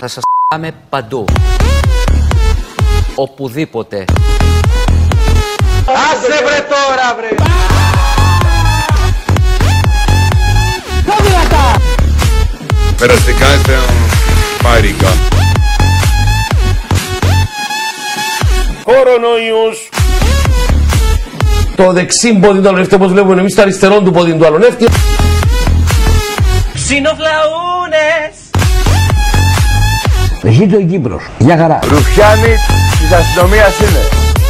Θα σας πάμε παντού. Οπουδήποτε. Άσε βρε τώρα βρε! Περαστικά είστε πάρικα. Κορονοϊούς! Το δεξί πόδι του αλωνεύτη όπως βλέπουμε εμείς το αριστερό του πόδι του αλωνεύτη. Ξινοφλαούνες! Ζήτω η Κύπρος. Γεια χαρά. Ρουφιάνοι της αστυνομίας είναι.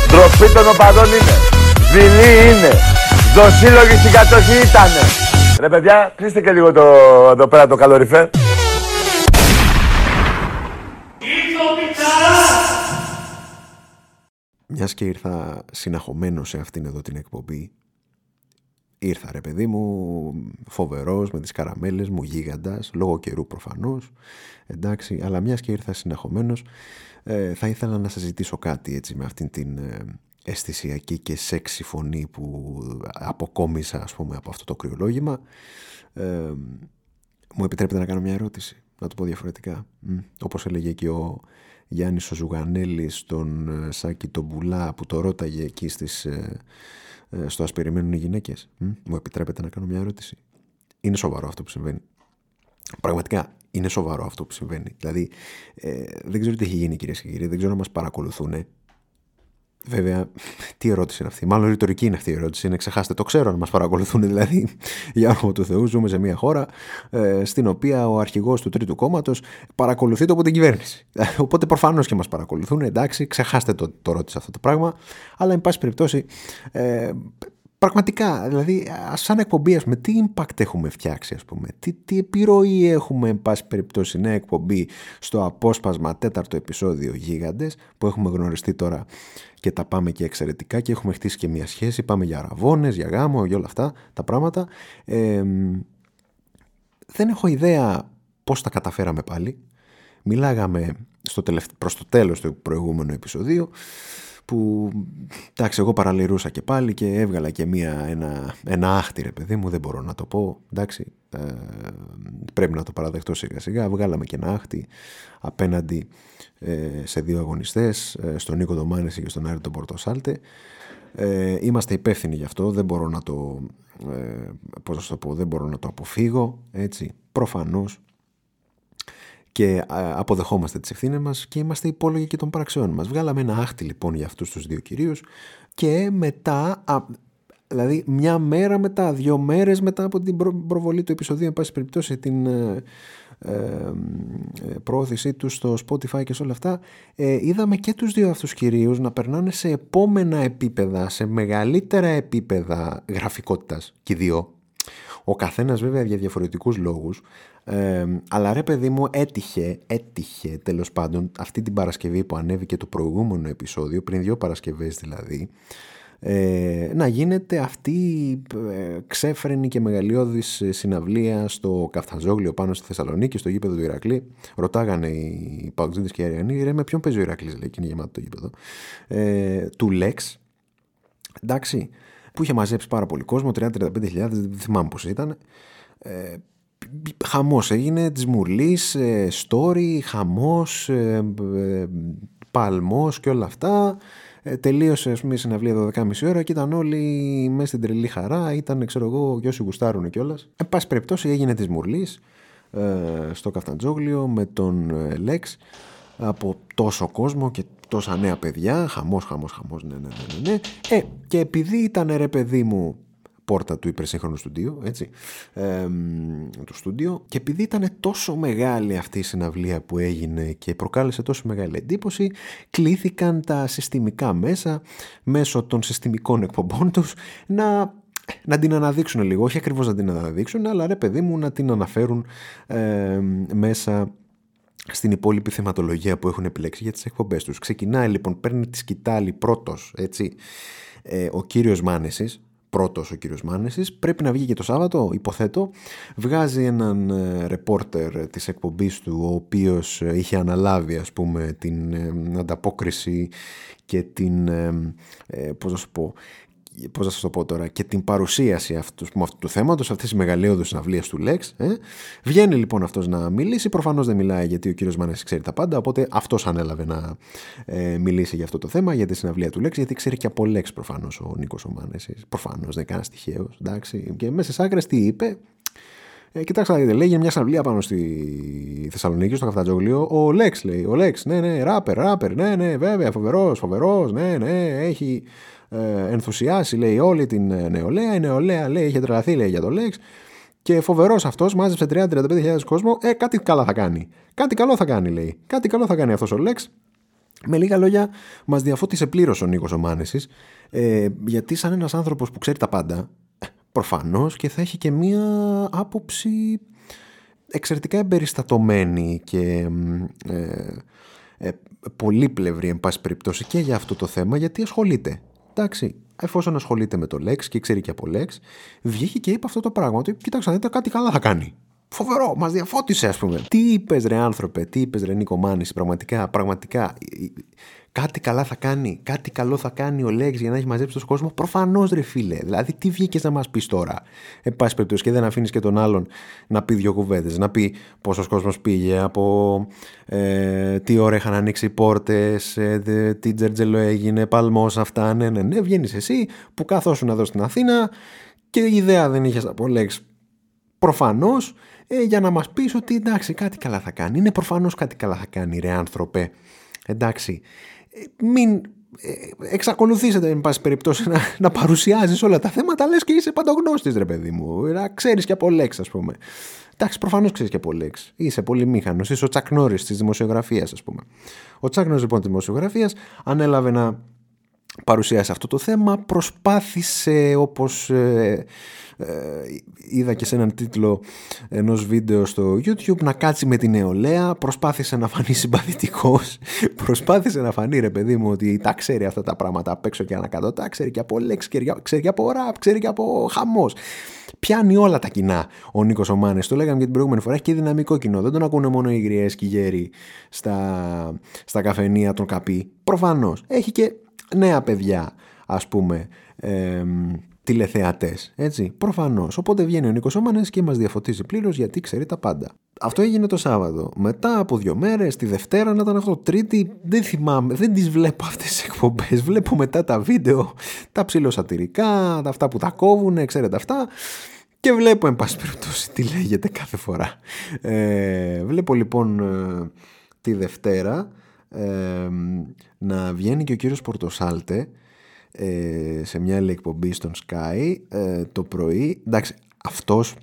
Ντροπή των οπαδών είναι. Δειλή είναι. Δοσύλλογοι στην κατοχή ήτανε. Ρε παιδιά, κλείστε και λίγο το, εδώ πέρα το καλοριφέρ. Μιας και ήρθα συναχωμένο σε αυτήν εδώ την εκπομπή Ήρθα ρε παιδί μου φοβερός με τις καραμέλες μου γίγαντας Λόγω καιρού προφανώς Εντάξει αλλά μιας και ήρθα συναχωμένος ε, Θα ήθελα να σας ζητήσω κάτι έτσι με αυτήν την ε, αισθησιακή και σεξι φωνή που αποκόμισα ας πούμε από αυτό το κρυολόγημα. Ε, Μου επιτρέπετε να κάνω μια ερώτηση Να το πω διαφορετικά Μ, Όπως έλεγε και ο Γιάννης ο Ζουγανέλης τον ε, Σάκη τον Μπουλά που το ρώταγε εκεί στις, ε, ε, στο ας περιμένουν οι γυναίκες. Μ; Μου επιτρέπετε να κάνω μια ερώτηση. Είναι σοβαρό αυτό που συμβαίνει. Πραγματικά είναι σοβαρό αυτό που συμβαίνει. Δηλαδή ε, δεν ξέρω τι έχει γίνει κυρίες και κύριοι, δεν ξέρω να μας παρακολουθούν. Βέβαια, τι ερώτηση είναι αυτή; Μάλλον ρητορική είναι αυτή η ερώτηση. Είναι ξεχάστε. Το ξέρω να μας παρακολουθούν. Δηλαδή, για όνομα του Θεού, ζούμε σε μια χώρα ε, στην οποία ο αρχηγός του Τρίτου Κόμματος παρακολουθείται από την κυβέρνηση. Οπότε προφανώς και μας παρακολουθούν. Εντάξει, ξεχάστε το, το ρώτησε αυτό το πράγμα. Αλλά, εν πάση περιπτώσει, ε, Πραγματικά, δηλαδή, σαν εκπομπή, ας πούμε, τι impact έχουμε φτιάξει, ας πούμε, τι, τι επιρροή έχουμε, εν πάση περιπτώσει, νέα εκπομπή στο απόσπασμα τέταρτο επεισόδιο Γίγαντες, που έχουμε γνωριστεί τώρα και τα πάμε και εξαιρετικά και έχουμε χτίσει και μια σχέση, πάμε για αραβώνες, για γάμο, για όλα αυτά τα πράγματα. Ε, δεν έχω ιδέα πώς τα καταφέραμε πάλι. Μιλάγαμε στο τελευταίο, προς το τέλος του προηγούμενου επεισοδίου που εντάξει εγώ παραλυρούσα και πάλι και έβγαλα και μία, ένα, ένα άχτη ρε παιδί μου δεν μπορώ να το πω εντάξει ε, πρέπει να το παραδεχτώ σιγά σιγά. Βγάλαμε και ένα άχτη απέναντι ε, σε δύο αγωνιστές ε, στον Νίκο Δωμάνεση και στον Άρη τον Πορτοσάλτε. Ε, είμαστε υπεύθυνοι γι' αυτό δεν μπορώ να το ε, πώς το πω δεν μπορώ να το αποφύγω έτσι. Προφανώς και αποδεχόμαστε τις ευθύνες μας και είμαστε υπόλογοι και των πραξιών μας. Βγάλαμε ένα άχτη λοιπόν για αυτούς τους δύο κυρίους και μετά, δηλαδή μια μέρα μετά, δύο μέρες μετά από την προβολή του επεισοδίου, εν πάση περιπτώσει την ε, ε, ε, προώθησή τους στο Spotify και σε όλα αυτά, ε, είδαμε και τους δύο αυτούς κυρίους να περνάνε σε επόμενα επίπεδα, σε μεγαλύτερα επίπεδα γραφικότητας και δύο. Ο καθένας βέβαια για διαφορετικούς λόγους ε, αλλά ρε παιδί μου έτυχε, έτυχε τέλος πάντων αυτή την Παρασκευή που ανέβηκε το προηγούμενο επεισόδιο, πριν δύο Παρασκευές δηλαδή, ε, να γίνεται αυτή ε, ξέφρενη και μεγαλειώδης συναυλία στο Καφταζόγλιο πάνω στη Θεσσαλονίκη, στο γήπεδο του Ηρακλή. Ρωτάγανε οι Παγκοσμίδες και οι Αριανοί, ρε με ποιον παίζει ο Ηρακλής, λέει, και είναι γεμάτο το γήπεδο. Ε, του Λέξ, εντάξει, που είχε μαζέψει πάρα πολύ κόσμο, 30-35 δεν θυμάμαι πώς ήταν. Ε, χαμός έγινε της Μουρλής, ε, story, χαμός, ε, ε, παλμός και όλα αυτά. τελείωσε ας πούμε η συναυλία 12.30 ώρα και ήταν όλοι μέσα στην τρελή χαρά, ήταν ξέρω εγώ και όσοι γουστάρουν κιόλας. Εν πάση περιπτώσει έγινε της Μουρλής στο Καφταντζόγλιο με τον Λέξ από τόσο κόσμο και τόσα νέα παιδιά, χαμός, χαμός, χαμός, ναι, ναι, ναι, ναι. Ε, και επειδή ήταν ρε παιδί μου πόρτα του υπερσύγχρονου στούντιο, έτσι, ε, του στούντιο και επειδή ήταν τόσο μεγάλη αυτή η συναυλία που έγινε και προκάλεσε τόσο μεγάλη εντύπωση, κλήθηκαν τα συστημικά μέσα, μέσω των συστημικών εκπομπών τους, να να την αναδείξουν λίγο, όχι ακριβώς να την αναδείξουν, αλλά ρε παιδί μου να την αναφέρουν ε, μέσα στην υπόλοιπη θεματολογία που έχουν επιλέξει για τις εκπομπές τους. Ξεκινάει λοιπόν, παίρνει τη σκητάλη πρώτος, έτσι, ε, ο κύριος Μάνεσης, πρώτος ο κύριος Μάνεσης, πρέπει να βγει και το Σάββατο, υποθέτω, βγάζει έναν ε, ρεπόρτερ της εκπομπής του, ο οποίος ε, είχε αναλάβει ας πούμε την ε, ανταπόκριση και την, πώς να σου πω, πώς να σας το πω τώρα, και την παρουσίαση αυτούς, αυτού του θέματος, αυτές τις μεγαλειώδους συναυλίες του Lex. Ε. Βγαίνει λοιπόν αυτός να μιλήσει, προφανώς δεν μιλάει γιατί ο κύριος Μάνεσης ξέρει τα πάντα, οπότε αυτός ανέλαβε να ε, μιλήσει για αυτό το θέμα, για τη συναυλία του Lex, γιατί ξέρει και από Lex προφανώς ο Νίκος ο Μάνεσης, προφανώς δεν είναι τυχαίος. εντάξει. Και μέσα σε άκρες τι είπε, ε, κοιτάξτε να δείτε, λέγει μια συναυλία πάνω στη Θεσσαλονίκη, στο Καφτατζόγλιο. Ο Λέξ λέει, ο Λέξ, ναι, ναι, ράπερ, ράπερ, ναι, ναι, βέβαια, φοβερός, φοβερός, ναι, ναι, έχει ε, ενθουσιάσει, λέει, όλη την ε, νεολαία. Η νεολαία, λέει, είχε τρελαθεί, λέει, για το Λέξ. Και φοβερός αυτός, μάζεψε 30-35 κόσμο. Ε, κάτι καλά θα κάνει. Κάτι καλό θα κάνει, λέει. Κάτι καλό θα κάνει αυτός ο Λέξ. Με λίγα λόγια, μας διαφώτισε πλήρως ο Νίκος Ομάνεσης, ε, γιατί σαν ένας άνθρωπος που ξέρει τα πάντα, προφανώς και θα έχει και μία άποψη εξαιρετικά εμπεριστατωμένη και ε, ε, πολύπλευρη, εν πάση περιπτώσει, και για αυτό το θέμα, γιατί ασχολείται. Εντάξει, εφόσον ασχολείται με το Lex και ξέρει και από Lex, βγήκε και είπε αυτό το πράγμα. Ότι κοίταξε, δείτε, κάτι καλά θα κάνει. Φοβερό, μας διαφώτισε, ας πούμε. Τι είπες, ρε άνθρωπε, τι είπες, ρε Νίκο Μάνης, πραγματικά, πραγματικά. Κάτι καλά θα κάνει, κάτι καλό θα κάνει ο Λέξ για να έχει μαζέψει τον κόσμο. Προφανώς, ρε φίλε. Δηλαδή, τι βγήκες να μας πεις τώρα. Εν πάση περιπτώσει, και δεν αφήνεις και τον άλλον να πει δύο κουβέντες. Να πει πόσος κόσμος πήγε, από ε, τι ώρα είχαν ανοίξει οι πόρτες, ε, τι τζερτζελό έγινε, παλμός αυτά. Ναι, ναι, ναι. Βγαίνεις εσύ που καθόσουν εδώ στην Αθήνα και η ιδέα δεν είχες από Λέξ. Προφανώς ε, για να μας πεις ότι εντάξει, κάτι καλά θα κάνει. Είναι προφανώς κάτι καλά θα κάνει, ρε άνθρωπε. Εντάξει, μην ε, εξακολουθήσετε εν πάση περιπτώσει να, να παρουσιάζεις όλα τα θέματα λες και είσαι παντογνώστης ρε παιδί μου. Να ξέρεις και από λέξ ας πούμε. Εντάξει προφανώς ξέρεις και από λέξ είσαι πολύ μήχανος είσαι ο Τσακ Νόρις της δημοσιογραφίας ας πούμε. Ο Τσακ Νόρις λοιπόν της δημοσιογραφίας ανέλαβε να παρουσιάσει αυτό το θέμα προσπάθησε όπως ε, ε, είδα και σε έναν τίτλο ενός βίντεο στο YouTube να κάτσει με την νεολαία προσπάθησε να φανεί συμπαθητικός προσπάθησε να φανεί ρε παιδί μου ότι τα ξέρει αυτά τα πράγματα απ' έξω και ανακάτω τα ξέρει και από λέξη, ξέρει και από ραπ, ξέρει και από χαμός Πιάνει όλα τα κοινά ο Νίκος Ομάνε. Το λέγαμε και την προηγούμενη φορά. Έχει και δυναμικό κοινό. Δεν τον ακούνε μόνο οι γριέ και οι γέροι στα, στα καφενεία των καπί. Προφανώς. Έχει και νέα παιδιά, ας πούμε. Ε, τηλεθεατές. Έτσι, προφανώς. Οπότε βγαίνει ο Νίκος Ομανές και μας διαφωτίζει πλήρως γιατί ξέρει τα πάντα. Αυτό έγινε το Σάββατο. Μετά από δύο μέρες, τη Δευτέρα να ήταν αυτό. Τρίτη, δεν θυμάμαι, δεν τις βλέπω αυτές τις εκπομπές. Βλέπω μετά τα βίντεο, τα ψηλοσατυρικά, τα αυτά που τα κόβουν, ξέρετε αυτά. Και βλέπω, εν πάση περιπτώσει, τι λέγεται κάθε φορά. Ε, βλέπω λοιπόν ε, τη Δευτέρα ε, να βγαίνει και ο κύριος Πορτοσάλτε ε, σε μια άλλη εκπομπή στον Sky ε, το πρωί. Εντάξει, αυτός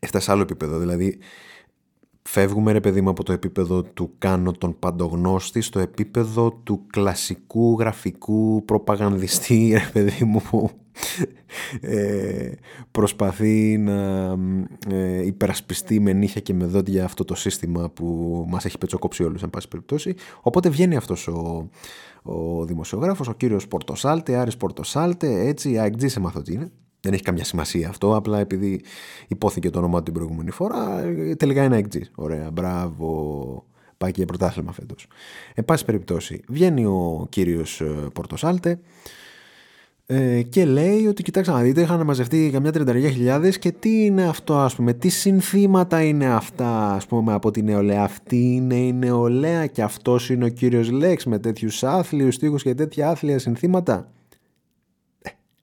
έφτασε σε άλλο επίπεδο. Δηλαδή, φεύγουμε ρε παιδί μου από το επίπεδο του κάνω τον παντογνώστη στο επίπεδο του κλασικού γραφικού προπαγανδιστή ρε παιδί μου που ε, προσπαθεί να ε, υπερασπιστεί με νύχια και με δόντια αυτό το σύστημα που μας έχει πετσοκόψει όλους εν πάση περιπτώσει οπότε βγαίνει αυτός ο, ο δημοσιογράφος, ο κύριος Πορτοσάλτε, Άρης Πορτοσάλτε, έτσι, αεκτζής έμαθα ότι είναι. Δεν έχει καμιά σημασία αυτό, απλά επειδή υπόθηκε το όνομα την προηγούμενη φορά, τελικά είναι αεκτζή. Ωραία, μπράβο. Πάει και πρωτάθλημα φέτος. Εν πάση περιπτώσει, βγαίνει ο κύριος ε, Πορτοσάλτε, ε, και λέει ότι κοιτάξτε να δείτε είχαν μαζευτεί καμιά τρινταριά χιλιάδες και τι είναι αυτό ας πούμε, τι συνθήματα είναι αυτά ας πούμε από την νεολαία αυτή είναι η νεολαία και αυτός είναι ο κύριος Λέξ με τέτοιους άθλιους στίχους και τέτοια άθλια συνθήματα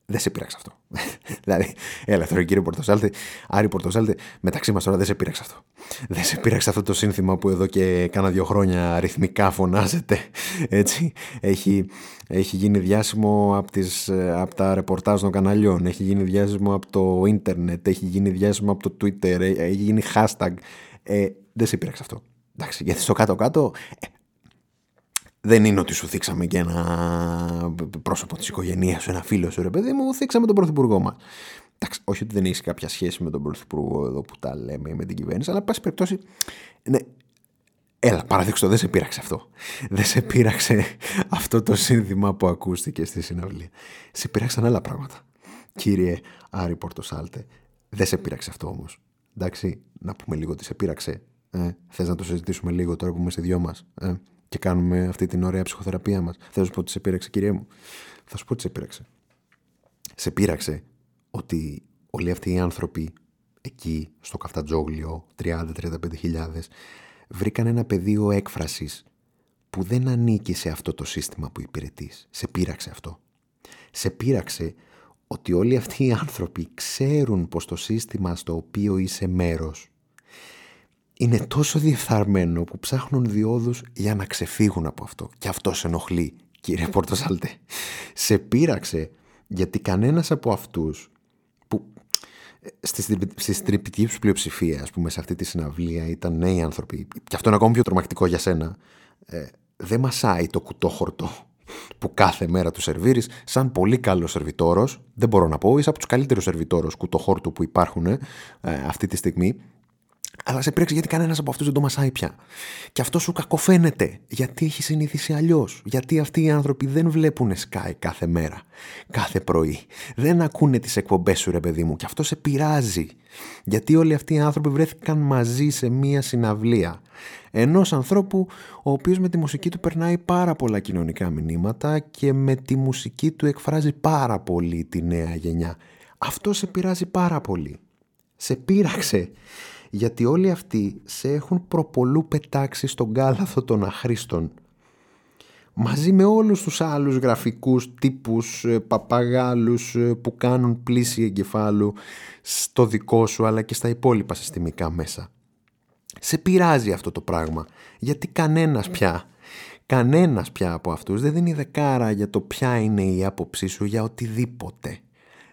δεν σε πείραξε αυτό. δηλαδή, έλα τώρα κύριε Πορτοσάλτε, Άρη Πορτοσάλτε, μεταξύ μας τώρα δεν σε πείραξε αυτό. Δεν σε πείραξε αυτό το σύνθημα που εδώ και κάνα δύο χρόνια ρυθμικά φωνάζεται. Έτσι, έχει, έχει γίνει διάσημο από, τις, από τα ρεπορτάζ των καναλιών, έχει γίνει διάσημο από το ίντερνετ, έχει γίνει διάσημο από το Twitter, έχει γίνει hashtag. Ε, δεν σε πείραξε αυτό. Εντάξει, γιατί στο κάτω-κάτω ε, δεν είναι ότι σου θίξαμε και ένα πρόσωπο της οικογένειας σου, ένα φίλο σου, ρε παιδί μου, θίξαμε τον πρωθυπουργό μας. Εντάξει, όχι ότι δεν έχεις κάποια σχέση με τον πρωθυπουργό εδώ που τα λέμε με την κυβέρνηση, αλλά πάση περιπτώσει. Ναι, Έλα, παραδείξτε το, δεν σε πείραξε αυτό. Δεν σε πείραξε αυτό το σύνθημα που ακούστηκε στη συναυλία. Σε πείραξαν άλλα πράγματα. Κύριε Άρη Πορτοσάλτε, δεν σε πείραξε αυτό όμως. Εντάξει, να πούμε λίγο τι σε πείραξε. Ε, Θες να το συζητήσουμε λίγο τώρα που είμαστε δυο μας. Ε; και κάνουμε αυτή την ωραία ψυχοθεραπεία μας. Θα σου πω τι σε πείραξε, κυρία μου. Θα σου πω τι σε πείραξε. Σε πείραξε ότι όλοι αυτοί οι άνθρωποι εκεί στο Καφτατζόγλιο 30-35 χιλιάδες βρήκαν ένα πεδίο έκφρασης που δεν ανήκει σε αυτό το σύστημα που υπηρετείς. Σε πείραξε αυτό. Σε πείραξε ότι όλοι αυτοί οι άνθρωποι ξέρουν πως το σύστημα στο οποίο είσαι μέρος είναι τόσο διεφθαρμένο που ψάχνουν διόδους για να ξεφύγουν από αυτό. Και αυτός σε ενοχλεί, κύριε Πορτοσάλτε. Σε πείραξε γιατί κανένας από αυτούς που ε, στη, στη στριπτική τους πλειοψηφία, ας πούμε, σε αυτή τη συναυλία ήταν νέοι άνθρωποι, και αυτό είναι ακόμη πιο τρομακτικό για σένα, ε, δεν μασάει το κουτόχορτο που κάθε μέρα του σερβίρεις, σαν πολύ καλός σερβιτόρος, δεν μπορώ να πω, είσαι από τους καλύτερους σερβιτόρους κουτοχόρτου που υπάρχουν ε, αυτή τη στιγμή. Αλλά σε πήρεξε γιατί κανένας από αυτούς δεν το μασάει πια. Και αυτό σου κακοφαίνεται. Γιατί έχει συνηθίσει αλλιώς. Γιατί αυτοί οι άνθρωποι δεν βλέπουν Sky κάθε μέρα, κάθε πρωί. Δεν ακούνε τις εκπομπές σου, ρε παιδί μου. Και αυτό σε πειράζει. Γιατί όλοι αυτοί οι άνθρωποι βρέθηκαν μαζί σε μία συναυλία. Ενός ανθρώπου ο οποίος με τη μουσική του περνάει πάρα πολλά κοινωνικά μηνύματα και με τη μουσική του εκφράζει πάρα πολύ τη νέα γενιά. Αυτό σε πειράζει πάρα πολύ. Σε πείραξε γιατί όλοι αυτοί σε έχουν προπολού πετάξει στον κάλαθο των αχρήστων. Μαζί με όλους τους άλλους γραφικούς τύπους ε, παπαγάλους ε, που κάνουν πλήση εγκεφάλου στο δικό σου αλλά και στα υπόλοιπα συστημικά μέσα. Σε πειράζει αυτό το πράγμα. Γιατί κανένας πια κανένας πια από αυτούς δεν δίνει δεκάρα για το ποια είναι η άποψή σου για οτιδήποτε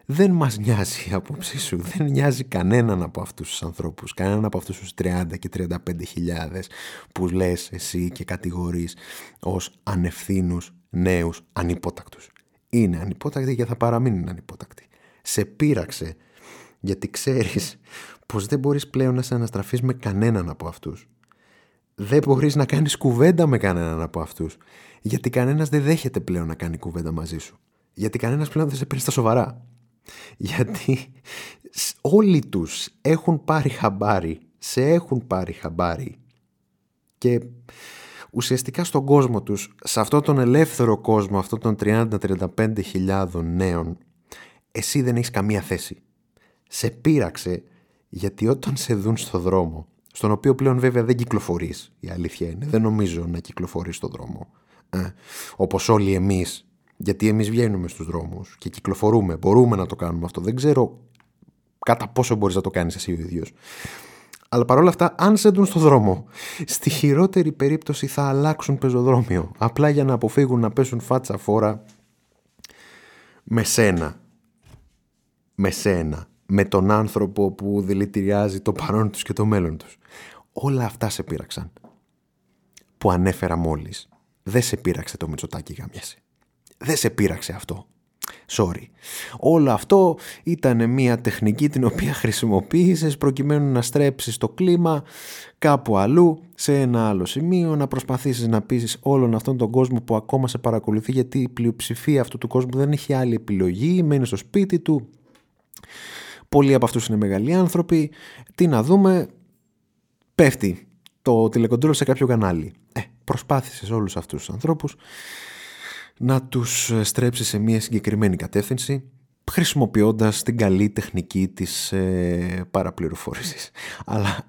δεν μας νοιάζει η άποψή σου, δεν νοιάζει κανέναν από αυτούς τους ανθρώπους, κανέναν από αυτούς τους 30 και 35 χιλιάδες που λες εσύ και κατηγορείς ως ανευθύνους νέους ανυπότακτους. Είναι ανυπότακτοι και θα παραμείνουν ανυπότακτοι. Σε πείραξε γιατί ξέρεις πως δεν μπορείς πλέον να σε αναστραφείς με κανέναν από αυτούς. Δεν μπορείς να κάνεις κουβέντα με κανέναν από αυτούς γιατί κανένας δεν δέχεται πλέον να κάνει κουβέντα μαζί σου. Γιατί κανένας πλέον δεν σε παίρνει στα σοβαρά γιατί όλοι τους έχουν πάρει χαμπάρι, σε έχουν πάρει χαμπάρι και ουσιαστικά στον κόσμο τους, σε αυτόν τον ελεύθερο κόσμο, αυτόν των 30-35 χιλιάδων νέων, εσύ δεν έχεις καμία θέση. Σε πείραξε γιατί όταν σε δουν στο δρόμο, στον οποίο πλέον βέβαια δεν κυκλοφορείς, η αλήθεια είναι, δεν νομίζω να κυκλοφορείς στον δρόμο, ε, όπως όλοι εμείς γιατί εμείς βγαίνουμε στους δρόμους και κυκλοφορούμε, μπορούμε να το κάνουμε αυτό. Δεν ξέρω κατά πόσο μπορείς να το κάνεις εσύ ο ίδιος. Αλλά παρόλα αυτά, αν σε δουν στο δρόμο, στη χειρότερη περίπτωση θα αλλάξουν πεζοδρόμιο. Απλά για να αποφύγουν να πέσουν φάτσα φόρα με σένα. Με σένα. Με τον άνθρωπο που δηλητηριάζει το παρόν τους και το μέλλον τους. Όλα αυτά σε πείραξαν. Που ανέφερα μόλις. Δεν σε πείραξε το Μητσοτάκι γαμιέσαι δεν σε πείραξε αυτό. Sorry. Όλο αυτό ήταν μια τεχνική την οποία χρησιμοποίησες προκειμένου να στρέψεις το κλίμα κάπου αλλού σε ένα άλλο σημείο να προσπαθήσεις να πείσεις όλον αυτόν τον κόσμο που ακόμα σε παρακολουθεί γιατί η πλειοψηφία αυτού του κόσμου δεν έχει άλλη επιλογή, μένει στο σπίτι του. Πολλοί από αυτούς είναι μεγάλοι άνθρωποι. Τι να δούμε. Πέφτει το τηλεκοντρόλ σε κάποιο κανάλι. Ε, προσπάθησες όλους αυτούς τους ανθρώπους να τους ε, στρέψει σε μια συγκεκριμένη κατεύθυνση χρησιμοποιώντας την καλή τεχνική της ε, παραπληροφόρησης. Αλλά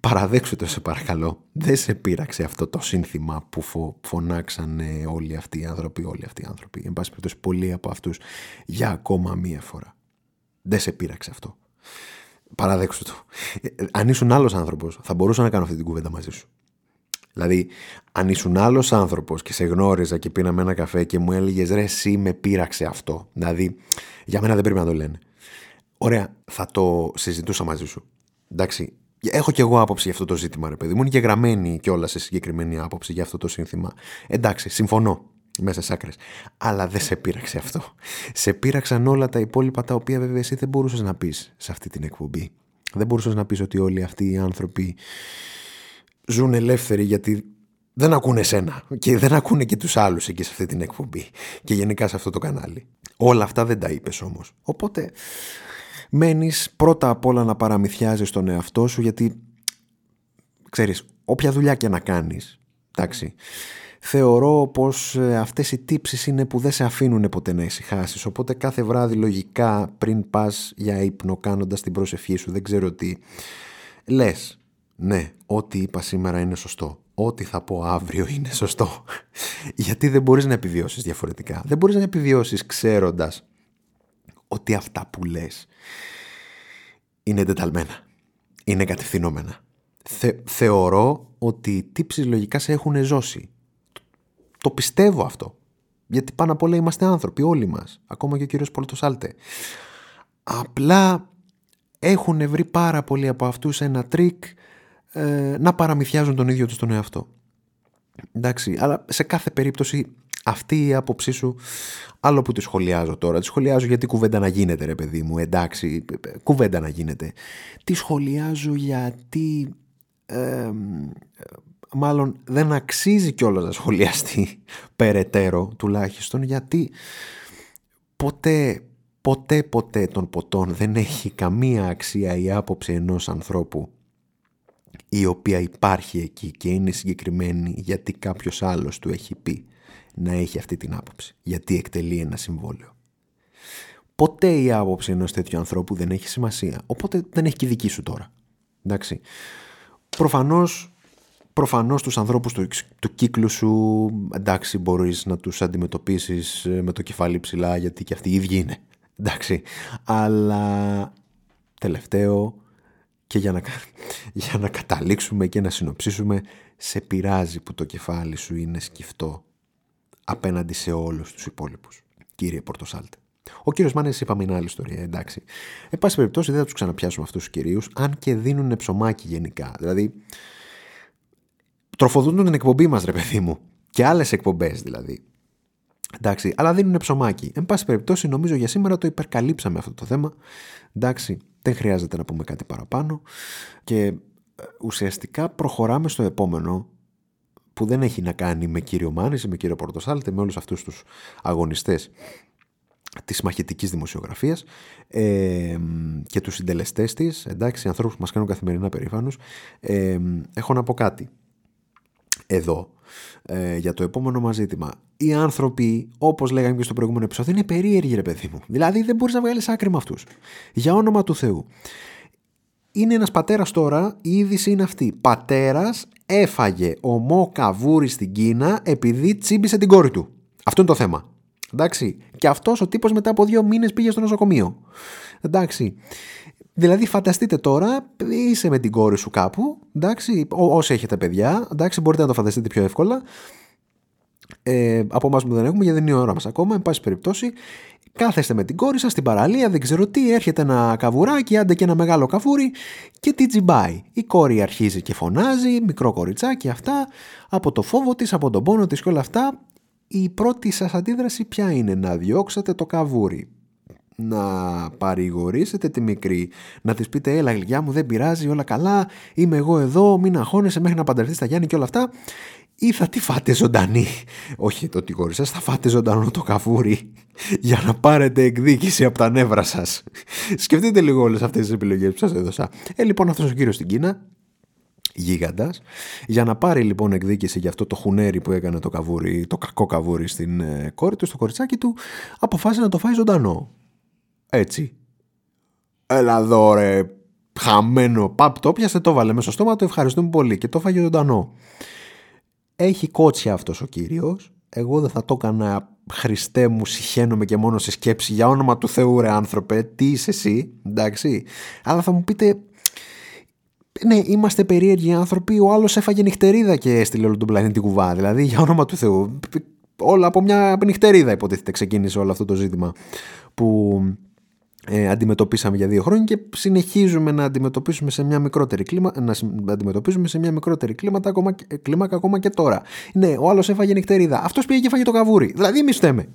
παραδέξου το σε παρακαλώ, δεν σε πείραξε αυτό το σύνθημα που φω, φωνάξαν όλοι αυτοί οι άνθρωποι, όλοι αυτοί οι άνθρωποι, εν πάση περιπτώσει πολλοί από αυτούς, για ακόμα μία φορά. Δεν σε πείραξε αυτό. Παραδέξου το. Ε, αν ήσουν άλλος άνθρωπος, θα μπορούσα να κάνω αυτή την κουβέντα μαζί σου. Δηλαδή, αν ήσουν άλλος άνθρωπος και σε γνώριζα και πίναμε ένα καφέ και μου έλεγες ρε, εσύ με πείραξε αυτό. Δηλαδή, για μένα δεν πρέπει να το λένε. Ωραία, θα το συζητούσα μαζί σου. Εντάξει, έχω κι εγώ άποψη για αυτό το ζήτημα, ρε παιδί μου. Είναι και γραμμένη κιόλας σε συγκεκριμένη άποψη για αυτό το σύνθημα. Εντάξει, συμφωνώ μέσα στι άκρε. Αλλά δεν σε πείραξε αυτό. Σε πείραξαν όλα τα υπόλοιπα τα οποία βέβαια εσύ δεν μπορούσες να πεις σε αυτή την εκπομπή. Δεν μπορούσες να πεις ότι όλοι αυτοί οι άνθρωποι ζουν ελεύθεροι γιατί δεν ακούνε εσένα και δεν ακούνε και τους άλλους εκεί σε αυτή την εκπομπή και γενικά σε αυτό το κανάλι. Όλα αυτά δεν τα είπες όμως. Οπότε μένεις πρώτα απ' όλα να παραμυθιάζεις τον εαυτό σου γιατί ξέρεις όποια δουλειά και να κάνεις εντάξει θεωρώ πως ε, αυτές οι τύψεις είναι που δεν σε αφήνουν ποτέ να ησυχάσεις. οπότε κάθε βράδυ λογικά πριν πας για ύπνο κάνοντας την προσευχή σου δεν ξέρω τι λες ναι ό,τι είπα σήμερα είναι σωστό ό,τι θα πω αύριο είναι σωστό γιατί δεν μπορείς να επιβιώσεις διαφορετικά δεν μπορείς να επιβιώσεις ξέροντας ότι αυτά που λες είναι εντεταλμένα είναι κατευθυνόμενα θεωρώ ότι οι τύψεις λογικά σε έχουν ζώσει το πιστεύω αυτό. Γιατί πάνω απ' όλα είμαστε άνθρωποι, όλοι μας. Ακόμα και ο κύριος Πολτοσάλτε. Απλά έχουν βρει πάρα πολλοί από αυτούς ένα τρικ ε, να παραμυθιάζουν τον ίδιο τους τον εαυτό. Εντάξει, αλλά σε κάθε περίπτωση αυτή η άποψή σου, άλλο που τη σχολιάζω τώρα, τη σχολιάζω γιατί κουβέντα να γίνεται ρε παιδί μου, εντάξει, κουβέντα να γίνεται. Τη σχολιάζω γιατί ε, μάλλον δεν αξίζει κιόλας να σχολιαστεί περαιτέρω τουλάχιστον γιατί ποτέ, ποτέ, ποτέ των ποτών δεν έχει καμία αξία η άποψη ενός ανθρώπου η οποία υπάρχει εκεί και είναι συγκεκριμένη γιατί κάποιος άλλος του έχει πει να έχει αυτή την άποψη, γιατί εκτελεί ένα συμβόλαιο. Ποτέ η άποψη ενός τέτοιου ανθρώπου δεν έχει σημασία, οπότε δεν έχει και δική σου τώρα. Εντάξει. Προφανώς Προφανώς τους ανθρώπους του, του κύκλου σου εντάξει μπορείς να τους αντιμετωπίσεις ε, με το κεφάλι ψηλά γιατί και αυτοί οι ίδιοι είναι. Εντάξει. Αλλά τελευταίο και για να, για να καταλήξουμε και να συνοψίσουμε σε πειράζει που το κεφάλι σου είναι σκυφτό απέναντι σε όλους τους υπόλοιπους. Κύριε Πορτοσάλτε. Ο κύριος Μάνες είπαμε είναι άλλη ιστορία, εντάξει. Εν πάση περιπτώσει δεν θα τους ξαναπιάσουμε αυτούς τους κυρίους, αν και δίνουν ψωμάκι γενικά. Δηλαδή, τροφοδοτούν την εκπομπή μας, ρε παιδί μου. Και άλλες εκπομπές δηλαδή. Εντάξει, αλλά δίνουν ψωμάκι. Εν πάση περιπτώσει, νομίζω για σήμερα το υπερκαλύψαμε αυτό το θέμα. Εντάξει, δεν χρειάζεται να πούμε κάτι παραπάνω. Και ε, ουσιαστικά προχωράμε στο επόμενο που δεν έχει να κάνει με κύριο Μάνης, με κύριο Πορτοσάλτε, με όλους αυτούς τους αγωνιστές της μαχητικής δημοσιογραφίας ε, και τους συντελεστές της, εντάξει, ανθρώπους που μας κάνουν καθημερινά περήφανους, ε, έχω να πω κάτι εδώ ε, για το επόμενο μας ζήτημα. Οι άνθρωποι, όπως λέγαμε και στο προηγούμενο επεισόδιο, είναι περίεργοι, ρε παιδί μου. Δηλαδή δεν μπορείς να βγάλεις άκρη με αυτούς. Για όνομα του Θεού. Είναι ένας πατέρας τώρα, η είδηση είναι αυτή. Πατέρας έφαγε ομό καβούρι στην Κίνα επειδή τσίμπησε την κόρη του. Αυτό είναι το θέμα. Εντάξει. Και αυτός ο τύπος μετά από δύο μήνες πήγε στο νοσοκομείο. Εντάξει. Δηλαδή, φανταστείτε τώρα, είσαι με την κόρη σου κάπου, εντάξει, όσοι έχετε παιδιά, εντάξει, μπορείτε να το φανταστείτε πιο εύκολα. Ε, από εμάς που δεν έχουμε, γιατί δεν είναι η ώρα μας ακόμα. Εν πάση περιπτώσει, κάθεστε με την κόρη σας στην παραλία, δεν ξέρω τι, έρχεται ένα καβουράκι, άντε και ένα μεγάλο καβούρι και τι τζιμπάει. Η κόρη αρχίζει και φωνάζει, μικρό κοριτσάκι, αυτά, από το φόβο της, από τον πόνο της και όλα αυτά. Η πρώτη σας αντίδραση ποια είναι, να διώξετε το καβούρι να παρηγορήσετε τη μικρή, να της πείτε έλα γλυκιά μου δεν πειράζει όλα καλά, είμαι εγώ εδώ, μην αγχώνεσαι μέχρι να παντρευτείς τα Γιάννη και όλα αυτά ή θα τη φάτε ζωντανή, όχι το τι σας, θα φάτε ζωντανό το καφούρι για να πάρετε εκδίκηση από τα νεύρα σας. Σκεφτείτε λίγο όλες αυτές τις επιλογές που σας έδωσα. Ε, λοιπόν αυτός ο κύριος στην Κίνα γίγαντας για να πάρει λοιπόν εκδίκηση για αυτό το χουνέρι που έκανε το καβούρι, το κακό καβούρι στην ε, κόρη του, στο κοριτσάκι του αποφάσισε να το φάει ζωντανό έτσι. Έλα εδώ ρε, χαμένο. Παπ, το πιάσε, το βάλε μέσα στο στόμα, το ευχαριστούμε πολύ και το φάγε ζωντανό. Έχει κότσια αυτός ο κύριος. Εγώ δεν θα το έκανα Χριστέ μου, συχαίνομαι και μόνο σε σκέψη για όνομα του Θεού ρε άνθρωπε, τι είσαι εσύ, εντάξει. Αλλά θα μου πείτε, ναι, είμαστε περίεργοι άνθρωποι. Ο άλλος έφαγε νυχτερίδα και έστειλε όλο τον πλανήτη κουβά. Δηλαδή, για όνομα του Θεού. Όλα από μια νυχτερίδα υποτίθεται ξεκίνησε όλο αυτό το ζήτημα που ε, αντιμετωπίσαμε για δύο χρόνια και συνεχίζουμε να αντιμετωπίσουμε σε μια μικρότερη κλίμα, να αντιμετωπίζουμε σε μια μικρότερη κλίματα, ακόμα, κλίμακα ακόμα και τώρα. Ναι, ο άλλος έφαγε νυχτερίδα. Αυτός πήγε και έφαγε το καβούρι. Δηλαδή, εμείς φταίμε.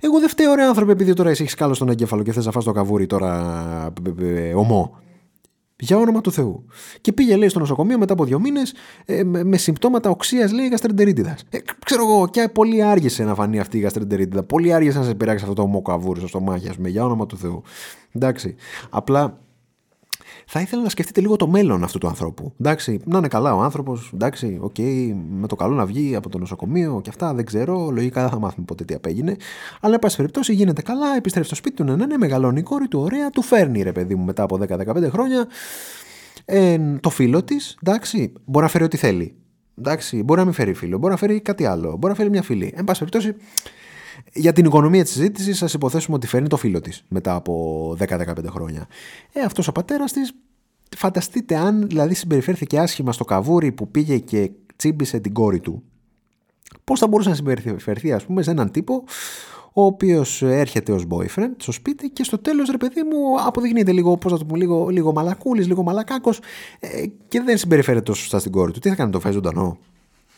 Εγώ δεν φταίω, ωραία άνθρωποι, επειδή τώρα εσύ έχεις κάλο στον εγκέφαλο και θες να φας το καβούρι τώρα ομό. Για όνομα του Θεού. Και πήγε, λέει, στο νοσοκομείο μετά από δύο μήνες ε, με, με, συμπτώματα οξίας, λέει, γαστρεντερίτιδας. Ε, ξέρω εγώ, και πολύ άργησε να φανεί αυτή η γαστρεντερίτιδα. Πολύ άργησε να σε πειράξει αυτό το μοκαβούρι στο στομάχι, ας πούμε, για όνομα του Θεού. Εντάξει. Απλά θα ήθελα να σκεφτείτε λίγο το μέλλον αυτού του ανθρώπου. Εντάξει, να είναι καλά ο άνθρωπος, εντάξει, οκ, με το καλό να βγει από το νοσοκομείο και αυτά, δεν ξέρω. Λογικά δεν θα μάθουμε ποτέ τι απέγινε. Αλλά, εν πάση περιπτώσει, γίνεται καλά, επιστρέφει στο σπίτι του, ναι, ναι, ναι, μεγαλώνει η κόρη του, ωραία, του φέρνει ρε παιδί μου μετά από 10-15 χρόνια. Ε, το φίλο της, εντάξει, μπορεί να φέρει ό,τι θέλει. Εντάξει, μπορεί να μην φέρει φίλο, μπορεί να φέρει κάτι άλλο, μπορεί να φέρει μια φίλη. Εν πάση περιπτώσει, για την οικονομία της συζήτησης, ας υποθέσουμε ότι φέρνει το φίλο της μετά από 10-15 χρόνια. Ε, αυτός ο πατέρας της, φανταστείτε αν δηλαδή συμπεριφέρθηκε άσχημα στο καβούρι που πήγε και τσίμπησε την κόρη του. Πώς θα μπορούσε να συμπεριφερθεί, ας πούμε, σε έναν τύπο ο οποίος έρχεται ως boyfriend στο σπίτι και στο τέλος, ρε παιδί μου, αποδεικνύεται λίγο, πώς να το πούμε, λίγο, λίγο μαλακούλης, λίγο μαλακάκος ε, και δεν συμπεριφέρεται τόσο σωστά στην κόρη του. Τι θα κάνει, το φάει ζωντανό;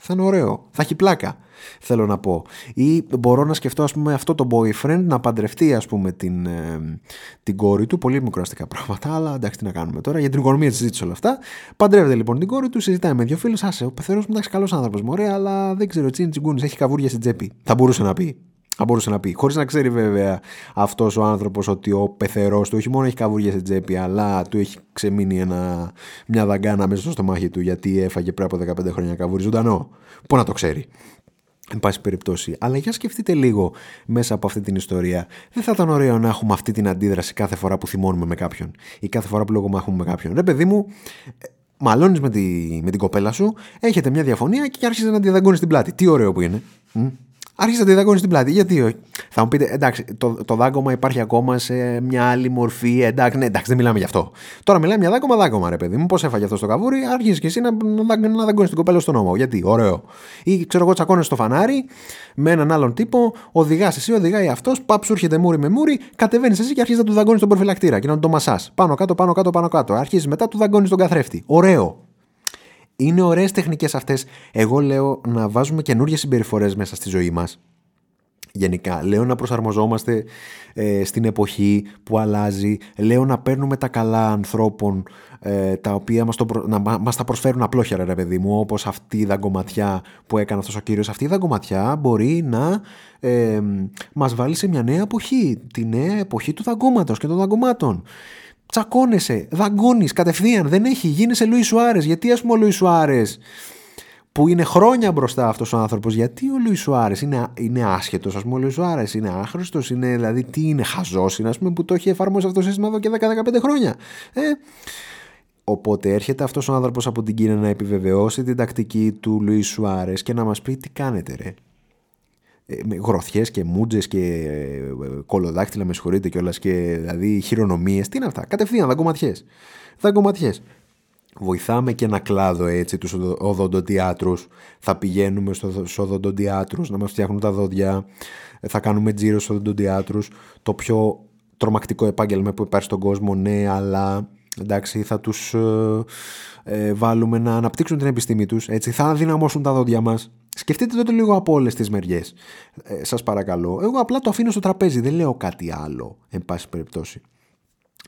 Θα είναι ωραίο. Θα έχει πλάκα, θέλω να πω. Ή μπορώ να σκεφτώ, ας πούμε, αυτό το boyfriend να παντρευτεί, ας πούμε, την, ε, την κόρη του. Πολύ μικροαστικά πράγματα, αλλά εντάξει, τι να κάνουμε τώρα. Για την οικονομία της συζήτησης όλα αυτά. Παντρεύεται λοιπόν την κόρη του, συζητάει με δύο φίλους. Άσε, ο πεθερός μου εντάξει, καλός άνθρωπος, μωρέ, αλλά δεν ξέρω, τσιν τσιγκούνι, έχει καβούρια στην τσέπη. Θα μπορούσε να πει. Θα μπορούσε να πει. Χωρίς να ξέρει βέβαια αυτός ο άνθρωπος ότι ο πεθερός του όχι μόνο έχει καβούρια στην τσέπη, αλλά του έχει ξεμείνει ένα, μια δαγκάνα μέσα στο στομάχι του γιατί έφαγε πριν από 15 χρόνια καβούρι ζωντανό. Πού να το ξέρει. Εν πάση περιπτώσει. Αλλά για σκεφτείτε λίγο μέσα από αυτή την ιστορία. Δεν θα ήταν ωραίο να έχουμε αυτή την αντίδραση κάθε φορά που θυμώνουμε με κάποιον ή κάθε φορά που λογομαχούμε με κάποιον. Ρε παιδί μου, μαλώνεις με, τη, με την κοπέλα σου, έχετε μια διαφωνία και άρχισε να τη δαγκώνεις την πλάτη. Τι ωραίο που είναι. Άρχισε να τη δαγκώνεις στην πλάτη. Γιατί όχι; Θα μου πείτε, εντάξει, το, το δάγκωμα υπάρχει ακόμα σε μια άλλη μορφή. Εντάξει, ναι, εντάξει, δεν μιλάμε γι' αυτό. Τώρα μιλάμε για δάγκωμα, δάγκωμα, ρε παιδί μου. Πώς έφαγε αυτός στο καβούρι, άρχισες και εσύ να, να, να δαγκώνεις την κοπέλα στον νόμο. Γιατί, ωραίο. Ή ξέρω εγώ, τσακώνες στο φανάρι με έναν άλλον τύπο, οδηγάς εσύ, οδηγάει αυτός, παπ σου έρχεται μούρι με μούρι, κατεβαίνεις εσύ και αρχίζεις να του δαγκώνεις τον προφυλακτήρα και να τον μασάς. Πάνω κάτω, πάνω κάτω, πάνω κάτω. Αρχίζεις μετά του δαγκώνεις τον καθρέφτη. Ωραίο. Είναι ωραίες τεχνικές αυτές. Εγώ λέω να βάζουμε καινούριε συμπεριφορές μέσα στη ζωή μας. Γενικά, λέω να προσαρμοζόμαστε ε, στην εποχή που αλλάζει. Λέω να παίρνουμε τα καλά ανθρώπων ε, τα οποία μας, το να, μας τα προσφέρουν απλόχερα ρε παιδί μου όπως αυτή η δαγκωματιά που έκανε αυτός ο κύριος. Αυτή η δαγκωματιά μπορεί να ε, μας βάλει σε μια νέα εποχή. Τη νέα εποχή του δαγκώματος και των δαγκωμάτων τσακώνεσαι, δαγκώνεις κατευθείαν. Δεν έχει, γίνεσαι Λουί Σουάρες. Γιατί ας πούμε ο Λουί Σουάρες που είναι χρόνια μπροστά αυτός ο άνθρωπος, γιατί ο Λουί Σουάρες είναι, είναι άσχετος, ας πούμε, ο Λουί Σουάρες είναι άχρηστος, είναι δηλαδή τι είναι, χαζός είναι, ας πούμε, που το έχει εφαρμόσει αυτό το σύστημα εδώ και 10-15 χρόνια. Ε, Οπότε έρχεται αυτός ο άνθρωπος από την Κίνα να επιβεβαιώσει την τακτική του Λουί Σουάρες και να μας πει τι κάνετε, ρε. Ε, με γροθιές και μούτζες και ε, κολοδάκτυλα με συγχωρείτε κιόλας και δηλαδή χειρονομίες. Τι είναι αυτά, κατευθείαν δαγκωματιές. Δαγκωματιές. Βοηθάμε και ένα κλάδο έτσι τους οδοντοτιάτρους. Θα πηγαίνουμε στους οδοντοτιάτρους να μας φτιάχνουν τα δόντια. Θα κάνουμε τζίρο στους οδοντοτιάτρους. Το πιο τρομακτικό επάγγελμα που υπάρχει στον κόσμο ναι αλλά εντάξει θα τους ε, ε, βάλουμε να αναπτύξουν την επιστήμη τους έτσι θα δυναμώσουν τα δόντια μας Σκεφτείτε τότε λίγο από όλες τις μεριές. Ε, Σας παρακαλώ. Εγώ απλά το αφήνω στο τραπέζι. Δεν λέω κάτι άλλο, εν πάση περιπτώσει.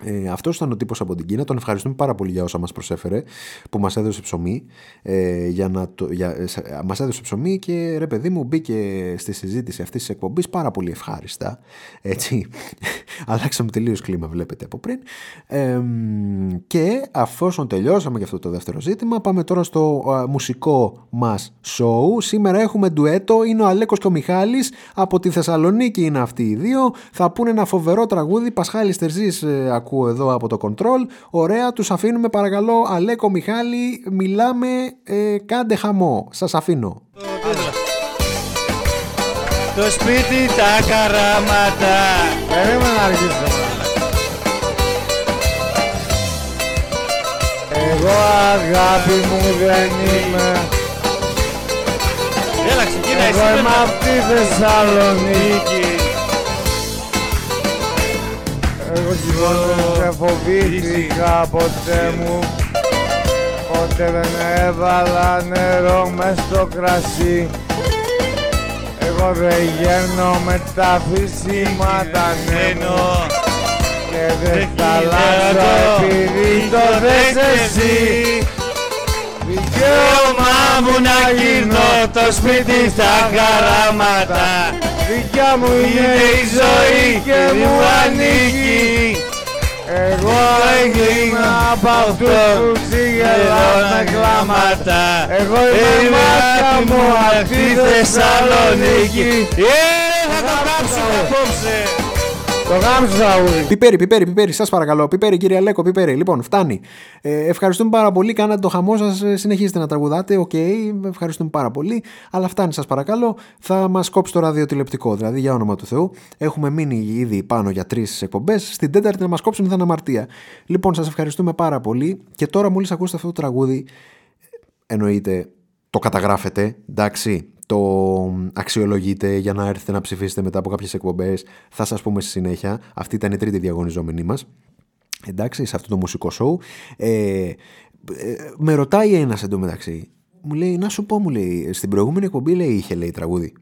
Ε, Αυτός ήταν ο τύπος από την Κίνα. Τον ευχαριστούμε πάρα πολύ για όσα μας προσέφερε, που μας έδωσε ψωμί. Ε, για να το, για, ε, μας έδωσε ψωμί και ρε παιδί μου μπήκε στη συζήτηση αυτής της εκπομπής πάρα πολύ ευχάριστα. Έτσι. Αλλάξαμε τελείως κλίμα, βλέπετε από πριν. Ε, και αφόσον τελειώσαμε και αυτό το δεύτερο ζήτημα, πάμε τώρα στο μουσικό μας show. Σήμερα έχουμε ντουέτο. Είναι ο Αλέκος και ο Μιχάλης από τη Θεσσαλονίκη είναι αυτοί οι δύο. Θα πούνε ένα φοβερό τραγούδι. Πασχάλης Τερζής ε, ακούω εδώ από το control. Ωραία, τους αφήνουμε παρακαλώ. Αλέκο Μιχάλη, μιλάμε, ε, κάντε χαμό. Σας αφήνω. Το σπίτι τα καράματα. Περίμενα να αρχίσω. Εγώ αγάπη μου δεν είμαι Έλα ξεκίνα εσύ Εγώ είμαι μετά. απ' τη Θεσσαλονίκη Εγώ λοιπόν σε φοβήθηκα ποτέ μου. Ποτέ δεν έβαλα νερό μες στο κρασί. Εγώ δεν γέρνω με τα φυσίματα ναι μου Μένω. Και δεν Δεν θα αλλάξω γίνεται επειδή το δες εσύ. Δικαίωμά μου να γίνω το σπίτι στα χαράματα Δικιά μου Είναι η ζωή και μου ανήκει. Εγώ έγινα από αυτούς που ξυγελάνε κλάματα. Εγώ είμαι μάτια μου αυτή η Θεσσαλονίκη. Ε, θα το κάψουμε απόψε το γάμισο τραγούδι. Πιπέρι, πιπέρι, πιπέρι, σας παρακαλώ. Πιπέρι, κύριε Αλέκο, πιπέρι. Λοιπόν, φτάνει. Ε, ευχαριστούμε πάρα πολύ. Κάνατε το χαμό σας. Συνεχίζετε να τραγουδάτε. OK, okay, ευχαριστούμε πάρα πολύ. Αλλά φτάνει, σας παρακαλώ. Θα μας κόψει το ραδιοτηλεοπτικό. Δηλαδή, για όνομα του Θεού, έχουμε μείνει ήδη πάνω για τρεις εκπομπές. Στην τέταρτη να μας κόψουν θα είναι αμαρτία. Λοιπόν, σας ευχαριστούμε πάρα πολύ. Και τώρα, μόλις ακούσετε αυτό το τραγούδι, εννοείται το καταγράφετε, εντάξει, το αξιολογείτε για να έρθετε να ψηφίσετε μετά από κάποιες εκπομπές. Θα σας πούμε στη συνέχεια. Αυτή ήταν η τρίτη διαγωνιζόμενη μας. Εντάξει, σε αυτό το μουσικό σοου. Ε, ε, με ρωτάει ένας εντωμεταξύ. Μου λέει, να σου πω, μου λέει, στην προηγούμενη εκπομπή λέει, είχε λέει τραγούδι.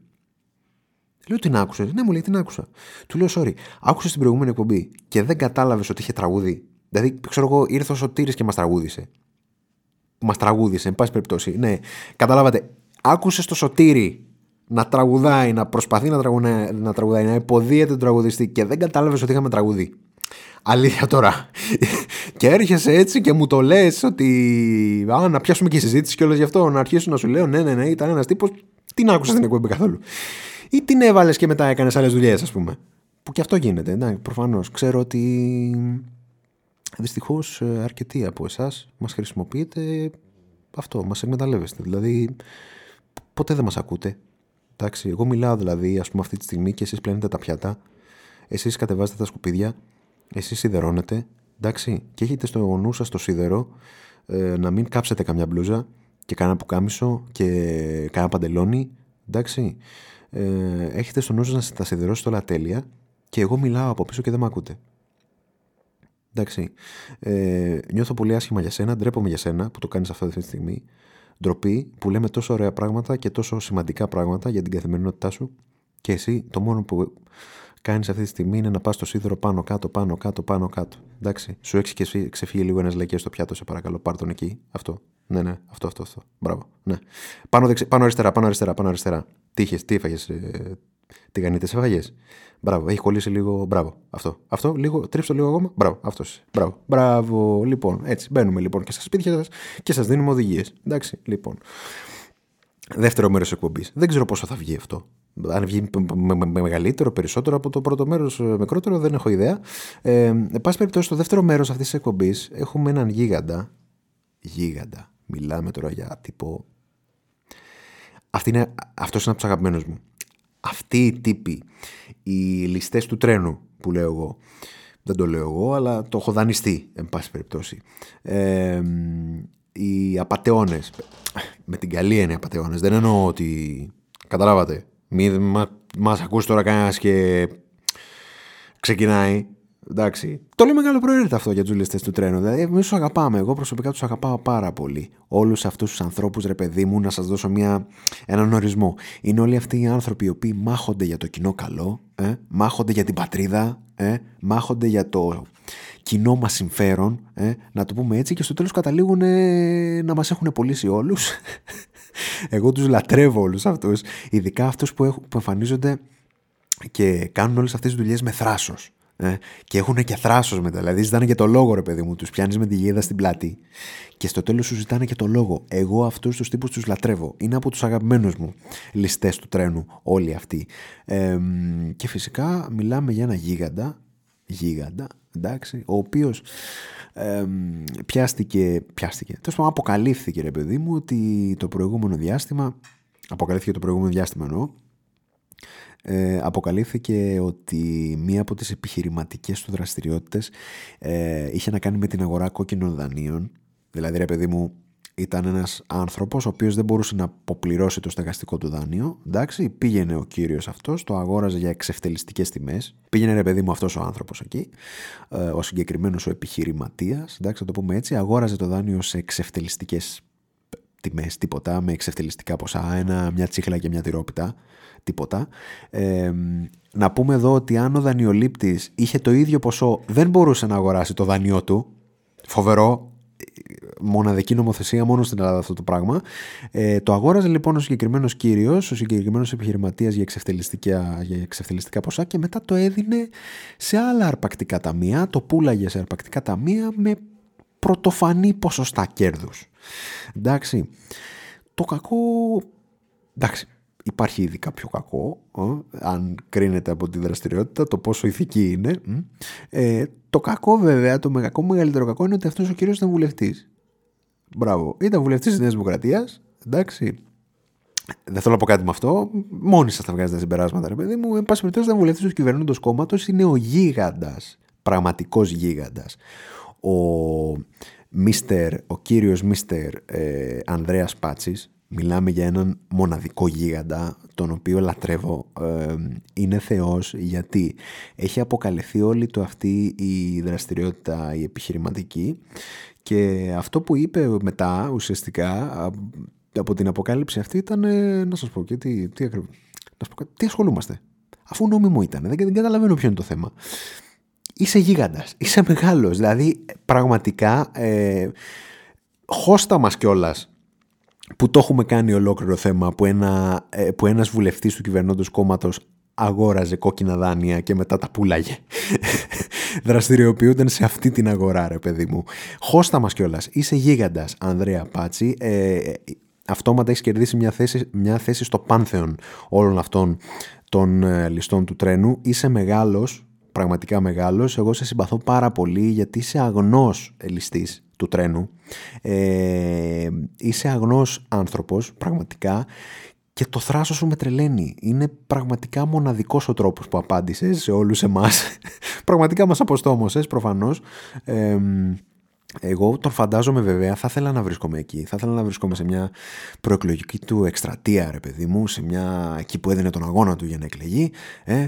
Λέω την άκουσες. Ναι, μου λέει την άκουσα. Του λέω, sorry, άκουσες την προηγούμενη εκπομπή και δεν κατάλαβες ότι είχε τραγούδι; Δηλαδή, ξέρω εγώ, ήρθε ο Σωτήρης και μας τραγούδισε. Μας τραγούδισε, εν πάση περιπτώσει. Ναι, καταλάβατε, άκουσες το σωτήρι να τραγουδάει, να προσπαθεί να τραγουδάει, να, τραγουδάει, να υποδίεται τον τραγουδιστή και δεν κατάλαβες ότι είχαμε τραγουδί. Αλήθεια τώρα. και έρχεσαι έτσι και μου το λες ότι. Α, να πιάσουμε και συζήτηση και όλο γι' αυτό. Να αρχίσω να σου λέω ναι, ναι, ναι, ήταν ένας τύπος. Την άκουσα στην εκπομπή καθόλου. Ή την έβαλες και μετά έκανες άλλες δουλειές, ας πούμε. Που και αυτό γίνεται. Ναι, προφανώς. Ξέρω ότι. Δυστυχώς ε, αρκετοί από εσάς μας χρησιμοποιείτε αυτό, μας εκμεταλλεύεστε. Δηλαδή, ποτέ δεν μας ακούτε. Εντάξει, εγώ μιλάω δηλαδή, ας πούμε, αυτή τη στιγμή και εσείς πλένετε τα πιάτα, εσείς κατεβάζετε τα σκουπίδια, εσείς σιδερώνετε, εντάξει, και έχετε στο νου σας το σίδερο ε, να μην κάψετε καμιά μπλούζα και κανένα πουκάμισο και κανένα παντελόνι, εντάξει. Ε, έχετε στο νου σας να τα σιδερώσετε όλα τέλεια και εγώ μιλάω από πίσω και δεν με ακούτε. Εντάξει. Ε, νιώθω πολύ άσχημα για σένα, ντρέπομαι για σένα που το κάνεις αυτή τη στιγμή ντροπή που λέμε τόσο ωραία πράγματα και τόσο σημαντικά πράγματα για την καθημερινότητά σου και εσύ το μόνο που κάνεις αυτή τη στιγμή είναι να πας στο σίδερο πάνω κάτω, πάνω κάτω, πάνω κάτω. Εντάξει. Σου έχει και ξεφύγει λίγο ένας λαϊκέ στο πιάτο, σε παρακαλώ. Πάρ τον εκεί. Αυτό. Ναι, ναι, αυτό, αυτό. αυτό. Μπράβο. Ναι. Πάνω, δεξι... πάνω αριστερά, πάνω αριστερά, πάνω αριστερά. Τι είχες, τι έφαγες, ε, τηγανίτε έφαγε. Μπράβο, έχει κολλήσει λίγο. Μπράβο. Αυτό. Αυτό, λίγο, τρίψτε λίγο ακόμα. Μπράβο, αυτός. Μπράβο. Μπράβο. Λοιπόν, έτσι. Μπαίνουμε λοιπόν και στα σπίτια σας και σας δίνουμε οδηγίες. Εντάξει, λοιπόν. Δεύτερο μέρος εκπομπής. Δεν ξέρω πόσο θα βγει αυτό. Αν βγει με, μεγαλύτερο, περισσότερο από το πρώτο μέρος, ε, μικρότερο, δεν έχω ιδέα. Ε, εν πάση περιπτώσει, στο δεύτερο μέρος αυτής της εκπομπής έχουμε έναν γίγαντα. Γίγαντα. Μιλάμε τώρα για τύπο. Αυτή είναι, αυτός είναι από τους αγαπημένους μου αυτοί οι τύποι, οι ληστές του τρένου που λέω εγώ, δεν το λέω εγώ, αλλά το έχω δανειστεί, εν πάση περιπτώσει. Ε, οι απαταιώνες, με την καλή έννοια απαταιώνες, δεν εννοώ ότι, καταλάβατε, μη μας, μας ακούσει τώρα κανένας και ξεκινάει Εντάξει. Το λέει μεγάλο προαίρετα αυτό για του ληστέ του τρένου. Δηλαδή, εμείς τους αγαπάμε. Εγώ προσωπικά τους αγαπάω πάρα πολύ. Όλους αυτούς τους ανθρώπους, ρε παιδί μου, να σας δώσω μια, έναν ορισμό. Είναι όλοι αυτοί οι άνθρωποι οι οποίοι μάχονται για το κοινό καλό, ε, μάχονται για την πατρίδα, ε, μάχονται για το κοινό μας συμφέρον, ε, να το πούμε έτσι, και στο τέλος καταλήγουν ε, να μας έχουν πωλήσει όλους. Εγώ τους λατρεύω όλους αυτούς. Ειδικά αυτούς που, που εμφανίζονται και κάνουν όλες αυτές τις δουλειές με θράσος. Ε, και έχουν και θράσος μετά. Δηλαδή ζητάνε και το λόγο, ρε παιδί μου. Τους πιάνεις με τη γίδα στην πλάτη. Και στο τέλος σου ζητάνε και το λόγο. Εγώ αυτούς τους τύπους τους λατρεύω. Είναι από τους αγαπημένους μου ληστές του τρένου όλοι αυτοί. Ε, και φυσικά μιλάμε για ένα γίγαντα. Γίγαντα, εντάξει, ο οποίος ε, πιάστηκε, πιάστηκε, τέλος πάντων αποκαλύφθηκε ρε παιδί μου ότι το προηγούμενο διάστημα, αποκαλύφθηκε το προηγούμενο διάστημα εννοώ, ε, αποκαλύφθηκε ότι μία από τις επιχειρηματικές του δραστηριότητες ε, είχε να κάνει με την αγορά κόκκινων δανείων. Δηλαδή, ρε παιδί μου, ήταν ένας άνθρωπος ο οποίος δεν μπορούσε να αποπληρώσει το στεγαστικό του δάνειο. Εντάξει, πήγαινε ο κύριος αυτός, το αγόραζε για εξευτελιστικές τιμές. Πήγαινε ρε παιδί μου αυτός ο άνθρωπος εκεί, ε, ο συγκεκριμένος ο επιχειρηματίας, εντάξει, να το πούμε έτσι, αγόραζε το δάνειο σε εξευτελιστικές τιμές, τίποτα, με εξευτελιστικά ποσά, ένα, μια τσίχλα και μια τυρόπιτα τίποτα. Ε, να πούμε εδώ ότι αν ο δανειολήπτης είχε το ίδιο ποσό δεν μπορούσε να αγοράσει το δανειό του. Φοβερό, μοναδική νομοθεσία μόνο στην Ελλάδα αυτό το πράγμα. Ε, το αγόραζε λοιπόν ο συγκεκριμένος κύριος, ο συγκεκριμένος επιχειρηματίας για, εξευτελιστικά, για εξευτελιστικά ποσά και μετά το έδινε σε άλλα αρπακτικά ταμεία, το πουλάγε σε αρπακτικά ταμεία με πρωτοφανή ποσοστά κέρδους. Εντάξει, το κακό, εντάξει, υπάρχει ήδη κάποιο κακό, ε, αν κρίνεται από τη δραστηριότητα, το πόσο ηθική είναι. Ε, το κακό βέβαια, το κακό μεγαλύτερο κακό είναι ότι αυτός ο κύριος ήταν βουλευτής. Μπράβο, ήταν βουλευτής της Νέας Δημοκρατίας, εντάξει, δεν θέλω να πω κάτι με αυτό. Μόνοι σας θα βγάζετε τα συμπεράσματα, ρε παιδί μου. Εν πάση περιπτώσει, ήταν βουλευτής του κυβερνώντος κόμματος. Είναι ο γίγαντας. Πραγματικός γίγαντας. Ο Μίστερ, ο κύριος Μίστερ ε, Ανδρέας Πάτσης. Μιλάμε για έναν μοναδικό γίγαντα τον οποίο λατρεύω. Ε, είναι θεός γιατί έχει αποκαλυφθεί όλη του αυτή η δραστηριότητα η επιχειρηματική. Και αυτό που είπε μετά ουσιαστικά από την αποκάλυψη αυτή ήταν να σας πω και τι, τι, ακριβώς, να σας πω, τι ασχολούμαστε. Αφού νόμιμο ήταν. Δεν, δεν καταλαβαίνω ποιο είναι το θέμα είσαι γίγαντας, είσαι μεγάλος. Δηλαδή πραγματικά ε, χώστα μας κιόλας που το έχουμε κάνει ολόκληρο θέμα που, ένα, ε, που ένας βουλευτής του κυβερνώντος κόμματος αγόραζε κόκκινα δάνεια και μετά τα πουλάγε. Δραστηριοποιούνταν σε αυτή την αγορά ρε παιδί μου. Χώστα μας κιόλας, είσαι γίγαντας Ανδρέα Πάτσι. Ε, αυτόματα έχεις κερδίσει μια θέση, μια θέση στο πάνθεον όλων αυτών των ε, ληστών του τρένου. Είσαι μεγάλος, πραγματικά μεγάλος. Εγώ σε συμπαθώ πάρα πολύ γιατί είσαι αγνός ληστής του τρένου. Ε, είσαι αγνός άνθρωπος, πραγματικά. Και το θράσος σου με τρελαίνει. Είναι πραγματικά μοναδικός ο τρόπος που απάντησες σε όλους εμάς. πραγματικά μας αποστόμωσες προφανώς. Ε, εγώ τον φαντάζομαι βέβαια, θα ήθελα να βρίσκομαι εκεί. Θα ήθελα να βρίσκομαι σε μια προεκλογική του εκστρατεία, ρε παιδί μου, σε μια εκεί που έδινε τον αγώνα του για να εκλεγεί. Ε,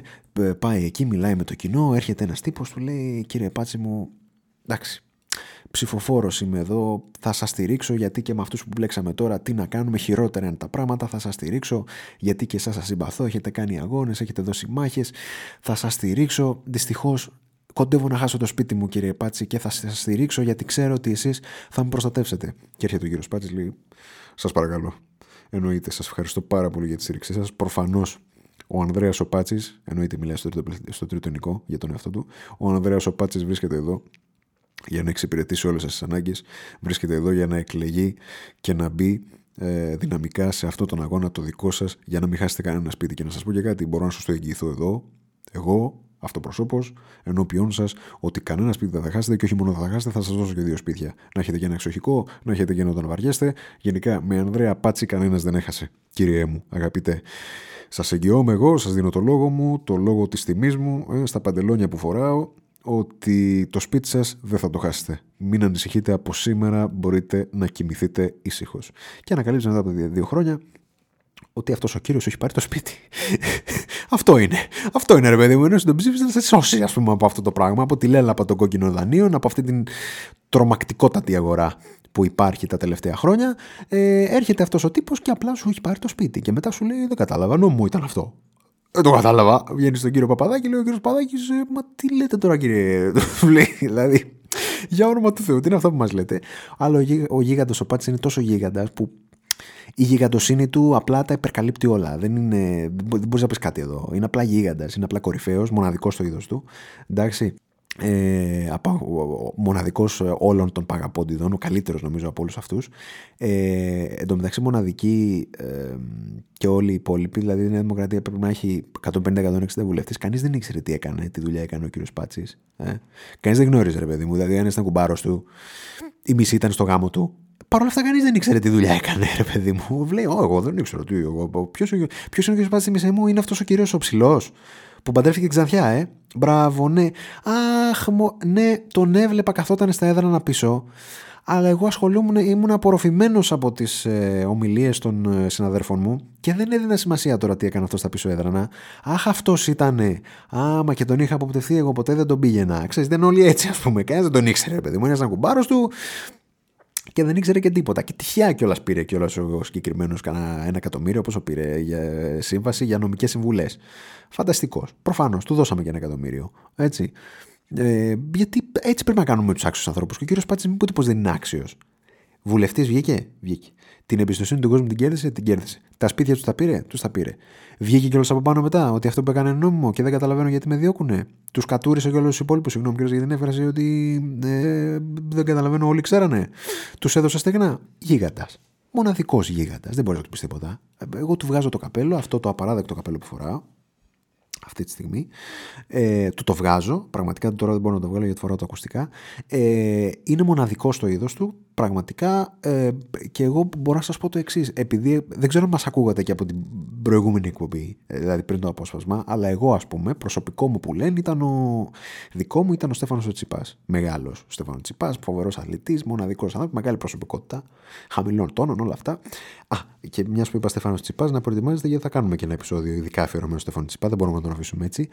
πάει εκεί, μιλάει με το κοινό, έρχεται ένας τύπος, του λέει: Κύριε Πάτσι μου, εντάξει, ψηφοφόρος είμαι εδώ, θα σας στηρίξω γιατί και με αυτούς που μπλέξαμε τώρα, τι να κάνουμε, χειρότερα είναι τα πράγματα, θα σας στηρίξω γιατί και εσάς σας συμπαθώ, έχετε κάνει αγώνες, έχετε δώσει μάχες, θα σας στηρίξω. Δυστυχώς Κοντεύω να χάσω το σπίτι μου, κύριε Πάτση, και θα σας στηρίξω γιατί ξέρω ότι εσείς θα με προστατεύσετε. Και έρχεται ο κύριος Πάτσης, λέει: Σας παρακαλώ. Εννοείται, σας ευχαριστώ πάρα πολύ για τη στήριξή σας. Προφανώς ο Ανδρέας ο Πάτσης, εννοείται μιλάει στο τρίτο, στο τρίτο ενικό για τον εαυτό του, ο Ανδρέας ο Πάτσης βρίσκεται εδώ για να εξυπηρετήσει όλες τις ανάγκες. Βρίσκεται εδώ για να εκλεγεί και να μπει ε, δυναμικά σε αυτόν τον αγώνα το δικό σας για να μην χάσετε κανένα σπίτι. Και να σας πω και κάτι, μπορώ να σας το εγγυηθώ εδώ. Εγώ, αυτοπροσώπως, ενώπιον σας, ότι κανένα σπίτι δεν θα χάσετε και όχι μόνο θα χάσετε, θα σας δώσω και δύο σπίτια. Να έχετε και ένα εξοχικό, να έχετε και να τον βαριέστε. Γενικά, με Ανδρέα Πάτσι κανένας δεν έχασε. Κύριε μου, αγαπητέ. Σας εγγυώμαι εγώ, σας δίνω το λόγο μου, το λόγο της τιμής μου, ε, στα παντελόνια που φοράω, ότι το σπίτι σας δεν θα το χάσετε. Μην ανησυχείτε, από σήμερα μπορείτε να κοιμηθείτε ήσυχος. Και ανακαλύψτε μετά από δύο χρόνια ότι αυτός ο κύριος έχει πάρει το σπίτι. αυτό είναι. Αυτό είναι, ρε παιδί μου. Ενώ τον ψήφισε να σε σώσει, ας πούμε, από αυτό το πράγμα, από τη λέλαπα των κόκκινων δανείων, από αυτή την τρομακτικότατη αγορά που υπάρχει τα τελευταία χρόνια. Ε, έρχεται αυτός ο τύπος και απλά σου έχει πάρει το σπίτι. Και μετά σου λέει: Δεν κατάλαβα, νόμο ήταν αυτό. Δεν το κατάλαβα. Βγαίνει στον κύριο Παπαδάκη, λέει ο κύριος Παπαδάκης, «Ε, Μα τι λέτε τώρα, κύριε. δηλαδή, για όνομα του Θεού, τι είναι αυτό που μας λέτε. Αλλά ο γίγαντος ο Πάτση είναι τόσο γίγαντας που η γιγαντοσύνη του απλά τα υπερκαλύπτει όλα. Δεν, είναι, δεν μπορείς να πεις κάτι εδώ. Είναι απλά γίγαντας, είναι απλά κορυφαίος, μοναδικός στο είδος του. Εντάξει. Ε, μοναδικός όλων των παγαπώντιδων, ο καλύτερος νομίζω από όλους αυτούς. Ε, εν τω μεταξύ, μοναδική ε, και όλοι οι υπόλοιποι, δηλαδή η Νέα Δημοκρατία πρέπει να έχει 150-160 βουλευτές. Κανείς δεν ήξερε τι έκανε, τι δουλειά έκανε ο κύριος Πάτσης. Ε. Κανείς δεν γνώριζε, ρε παιδί μου. Δηλαδή, αν ήταν κουμπάρος του, η μισή ήταν στο γάμο του. Παρ' όλα αυτά, κανείς δεν ήξερε τι δουλειά έκανε, ρε παιδί μου. Λέει, εγώ δεν ήξερα τι. Ποιος είναι ο κύριο Πάτση μου, είναι αυτός ο κύριος ο ψηλός που παντρεύτηκε Ξανθιά, ε. Μπράβο, ναι. Αχ, μο... ναι, τον έβλεπα καθόταν στα έδρανα πίσω. Αλλά εγώ ασχολούμουν, ήμουν απορροφημένος από τις ε, ομιλίες των ε, συναδέρφων μου και δεν έδινα σημασία τώρα τι έκανε αυτός στα πίσω έδρανα. Αχ, αυτός ήτανε. Άμα και τον είχα αποπτευθεί, εγώ ποτέ δεν τον πήγαινα. Ξέρεις, δεν όλοι έτσι, ας πούμε. Κανένας δεν τον ήξερε, παιδί μου. Ένας κουμπάρο του, και δεν ήξερε και τίποτα. Και τυχαία κιόλας πήρε κιόλας ο συγκεκριμένος κανένα ένα εκατομμύριο, πόσο πήρε για σύμβαση για νομικές συμβουλές. Φανταστικός. Προφανώς, του δώσαμε και ένα εκατομμύριο. Έτσι. Ε, γιατί έτσι πρέπει να κάνουμε τους άξιους ανθρώπους. Και ο κύριος Πάτση, μην πω δεν είναι άξιος. Βουλευτής βγήκε, βγήκε. Την εμπιστοσύνη του κόσμου την κέρδισε, την κέρδισε. Τα σπίτια τους τα πήρε, τους τα πήρε. Βγήκε κιόλας από πάνω μετά ότι αυτό που έκανε είναι νόμιμο και δεν καταλαβαίνω γιατί με διώκουνε. Τους κατούρισε κιόλα τους υπόλοιπους. Συγγνώμη κιόλας για την έφραση ότι ε, δεν καταλαβαίνω, όλοι ξέρανε. Τους έδωσε στεγνά. Γίγαντας. Μοναδικός γίγαντας. Δεν μπορεί να του πεις τίποτα. Ε, Εγώ του βγάζω το καπέλο, αυτό το απαράδεκτο καπέλο που φοράω αυτή τη στιγμή. Ε, του το βγάζω. Πραγματικά τώρα δεν μπορώ να το βγάλω γιατί φοράω τα ακουστικά. Ε, είναι μοναδικός στο είδος του. Πραγματικά ε, και εγώ μπορώ να σας πω το εξής. Επειδή δεν ξέρω αν μας ακούγατε και από την προηγούμενη εκπομπή, ε, δηλαδή πριν το απόσπασμα, αλλά εγώ ας πούμε, προσωπικό μου που λένε ήταν ο δικό μου ήταν ο Στέφανος Τσιπάς. Μεγάλος ο Στέφανο Τσιπάς, φοβερός αθλητής, μοναδικός άνθρωπος, μεγάλη προσωπικότητα, χαμηλών τόνων, όλα αυτά. Α, και μιας που είπα Στέφανος Τσιπάς, να προετοιμάζετε γιατί θα κάνουμε και ένα επεισόδιο ειδικά αφιερωμένο στο Στέφανο Τσιπά, δεν μπορούμε να τον αφήσουμε έτσι.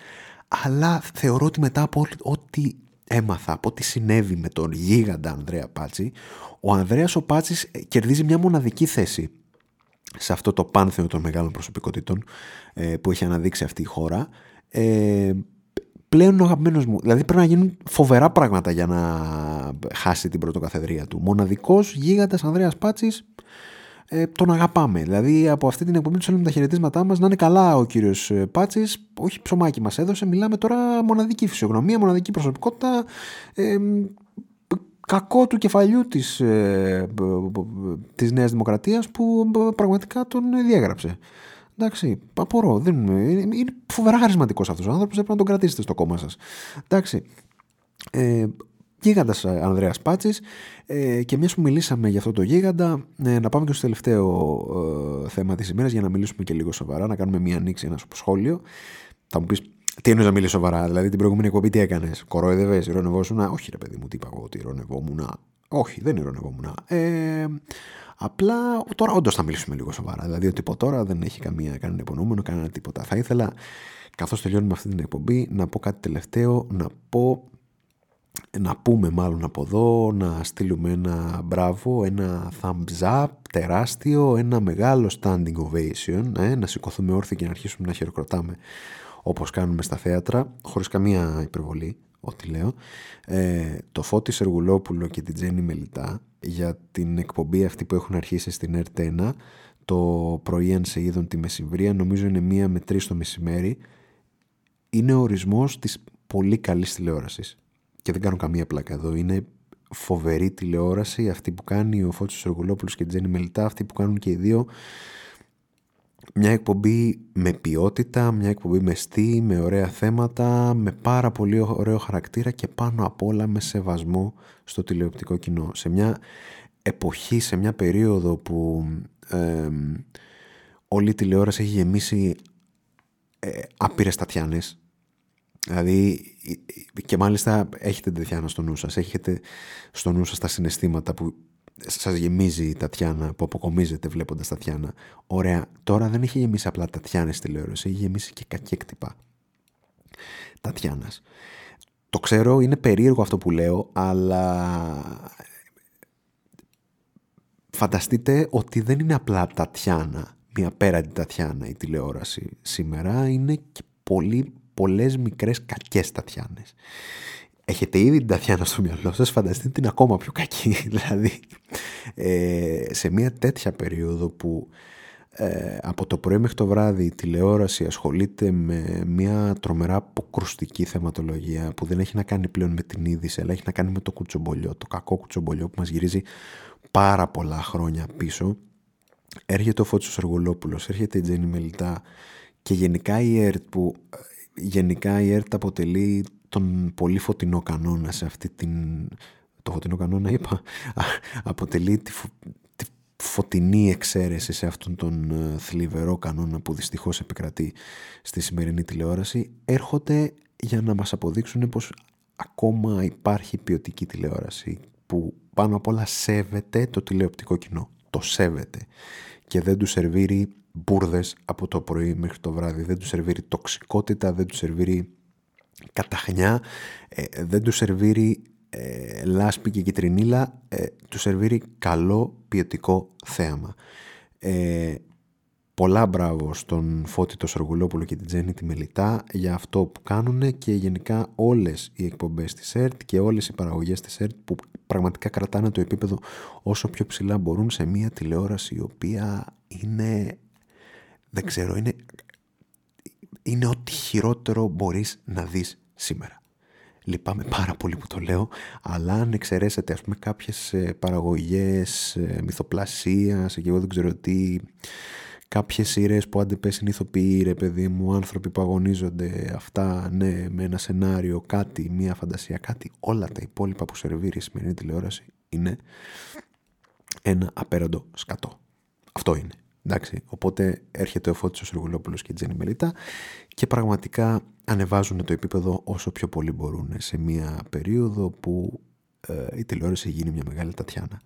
Αλλά θεωρώ ότι μετά από ό,τι έμαθα, από ό,τι συνέβη με τον γίγαντα Ανδρέα Πάτσι, ο Ανδρέας ο Πάτσης κερδίζει μια μοναδική θέση σε αυτό το πάνθεο των μεγάλων προσωπικότητων ε, που έχει αναδείξει αυτή η χώρα. Ε, πλέον ο αγαπημένος μου. Δηλαδή πρέπει να γίνουν φοβερά πράγματα για να χάσει την πρωτοκαθεδρία του. Μοναδικός γίγαντας Ανδρέας Πάτσης ε, τον αγαπάμε. Δηλαδή από αυτή την εκπομπή του θέλουμε τα χαιρετίσματά μας να είναι καλά ο κύριος Πάτσης. Όχι ψωμάκι μας έδωσε. Μιλάμε τώρα μοναδική φυσιογνωμία, μοναδική προσωπικότητα. Ε, κακό του κεφαλιού της, ε, της Νέας Δημοκρατίας που πραγματικά τον διέγραψε. Εντάξει, απορώ. Δεν, είναι, είναι φοβερά χαρισματικός αυτός ο άνθρωπος. Πρέπει να τον κρατήσετε στο κόμμα σας. Εντάξει. Ε, Γίγαντα Ανδρέας Πάτσης. Ε, και μια που μιλήσαμε για αυτό το γίγαντα, ε, να πάμε και στο τελευταίο ε, θέμα της ημέρας για να μιλήσουμε και λίγο σοβαρά, να κάνουμε μια ανοίξη, ένα σχόλιο. Θα μου πεις, τι εννοείς να μιλήσει σοβαρά, δηλαδή την προηγούμενη εκπομπή τι έκανες, κορόιδευες, ηρωνευόσουν. Όχι, ρε παιδί μου, τι είπα εγώ, ότι ηρωνευόμουν. Όχι, δεν ηρωνευόμουν. Ε, απλά τώρα όντως θα μιλήσουμε λίγο σοβαρά. Δηλαδή ότι από τώρα δεν έχει καμία, κανένα υπονοούμενο, κανένα τίποτα. Θα ήθελα, καθώς τελειώνουμε αυτή την εκπομπή, να πω κάτι τελευταίο, να πω να πούμε μάλλον από εδώ, να στείλουμε ένα μπράβο, ένα thumbs up τεράστιο, ένα μεγάλο standing ovation, ε, να σηκωθούμε όρθιοι και να αρχίσουμε να χειροκροτάμε όπως κάνουμε στα θέατρα, χωρίς καμία υπερβολή, ό,τι λέω, ε, το Φώτης Σεργουλόπουλο και την Τζέννη Μελιτά για την εκπομπή αυτή που έχουν αρχίσει στην ΕΡΤ1 το πρωί αν σε είδον τη μεσημβρία, νομίζω είναι μία με τρεις το μεσημέρι, είναι ο ορισμός της πολύ καλής τηλεόρασης και δεν κάνω καμία πλάκα εδώ, είναι φοβερή τηλεόραση αυτή που κάνει ο Φώτης Σεργουλόπουλος και η Τζέννη Μελιτά, αυτή που κάνουν και οι δύο μια εκπομπή με ποιότητα, μια εκπομπή με στή, με ωραία θέματα, με πάρα πολύ ωραίο χαρακτήρα και πάνω απ' όλα με σεβασμό στο τηλεοπτικό κοινό. Σε μια εποχή, σε μια περίοδο που ε, όλη η τηλεόραση έχει γεμίσει ε, άπειρες τατιάνες, Δηλαδή και μάλιστα έχετε την Τατιάνα στο νου σας, έχετε στο νου σας τα συναισθήματα που σας γεμίζει η Τατιάνα, που αποκομίζετε βλέποντας Τατιάνα. Ωραία, τώρα δεν έχει γεμίσει απλά Τατιάνα στη τηλεόραση, έχει γεμίσει και κακέκτυπα Τατιάνας. Το ξέρω, είναι περίεργο αυτό που λέω, αλλά φανταστείτε ότι δεν είναι απλά Τατιάνα, μια πέραντη Τατιάνα η τηλεόραση σήμερα, είναι και πολύ πολλές μικρές κακές Τατιάνες. Έχετε ήδη την Τατιάνα στο μυαλό σας, φανταστείτε την ακόμα πιο κακή. δηλαδή, ε, σε μια τέτοια περίοδο που ε, από το πρωί μέχρι το βράδυ η τηλεόραση ασχολείται με μια τρομερά αποκρουστική θεματολογία που δεν έχει να κάνει πλέον με την είδηση αλλά έχει να κάνει με το κουτσομπολιό, το κακό κουτσομπολιό που μας γυρίζει πάρα πολλά χρόνια πίσω. Έρχεται ο Φώτσος Αργολόπουλος, έρχεται η Τζέννη Μελιτά και γενικά η ΕΡΤ που γενικά η ΕΡΤ αποτελεί τον πολύ φωτεινό κανόνα σε αυτή την... Το φωτεινό κανόνα είπα, αποτελεί τη, τη φωτεινή εξαίρεση σε αυτόν τον ε, θλιβερό κανόνα που δυστυχώς επικρατεί στη σημερινή τηλεόραση, έρχονται για να μας αποδείξουν πως ακόμα υπάρχει ποιοτική τηλεόραση που πάνω απ' όλα σέβεται το τηλεοπτικό κοινό. Το σέβεται και δεν τους σερβίρει μπουρδες από το πρωί μέχρι το βράδυ. Δεν τους σερβίρει τοξικότητα, δεν τους σερβίρει καταχνιά, ε, δεν τους σερβίρει ε, λάσπη και κυτρινίλα, ε, τους σερβίρει καλό ποιοτικό θέαμα. Ε, Πολλά μπράβο στον Φώτη το Σοργουλόπουλο και την Τζέννη τη Μελιτά για αυτό που κάνουν και γενικά όλες οι εκπομπές της ΕΡΤ και όλες οι παραγωγές της ΕΡΤ που πραγματικά κρατάνε το επίπεδο όσο πιο ψηλά μπορούν σε μια τηλεόραση η οποία είναι, δεν ξέρω, είναι, είναι ό,τι χειρότερο μπορείς να δεις σήμερα. Λυπάμαι πάρα πολύ που το λέω, αλλά αν εξαιρέσετε ας πούμε κάποιες ε, παραγωγές ε, μυθοπλασίας και εγώ δεν ξέρω τι, κάποιες σειρές που άντε πες είναι ηθοποιοί ρε παιδί μου, άνθρωποι που αγωνίζονται αυτά, ναι, με ένα σενάριο, κάτι, μία φαντασία, κάτι, όλα τα υπόλοιπα που σερβίρει η σημερινή τηλεόραση είναι ένα απέραντο σκατό. Αυτό είναι. Εντάξει, οπότε έρχεται ο Φώτης ο Σεργουλόπουλος και η Τζέννη Μελίτα και πραγματικά ανεβάζουν το επίπεδο όσο πιο πολύ μπορούν σε μια περίοδο που ε, η τηλεόραση γίνει μια μεγάλη τατιάνα.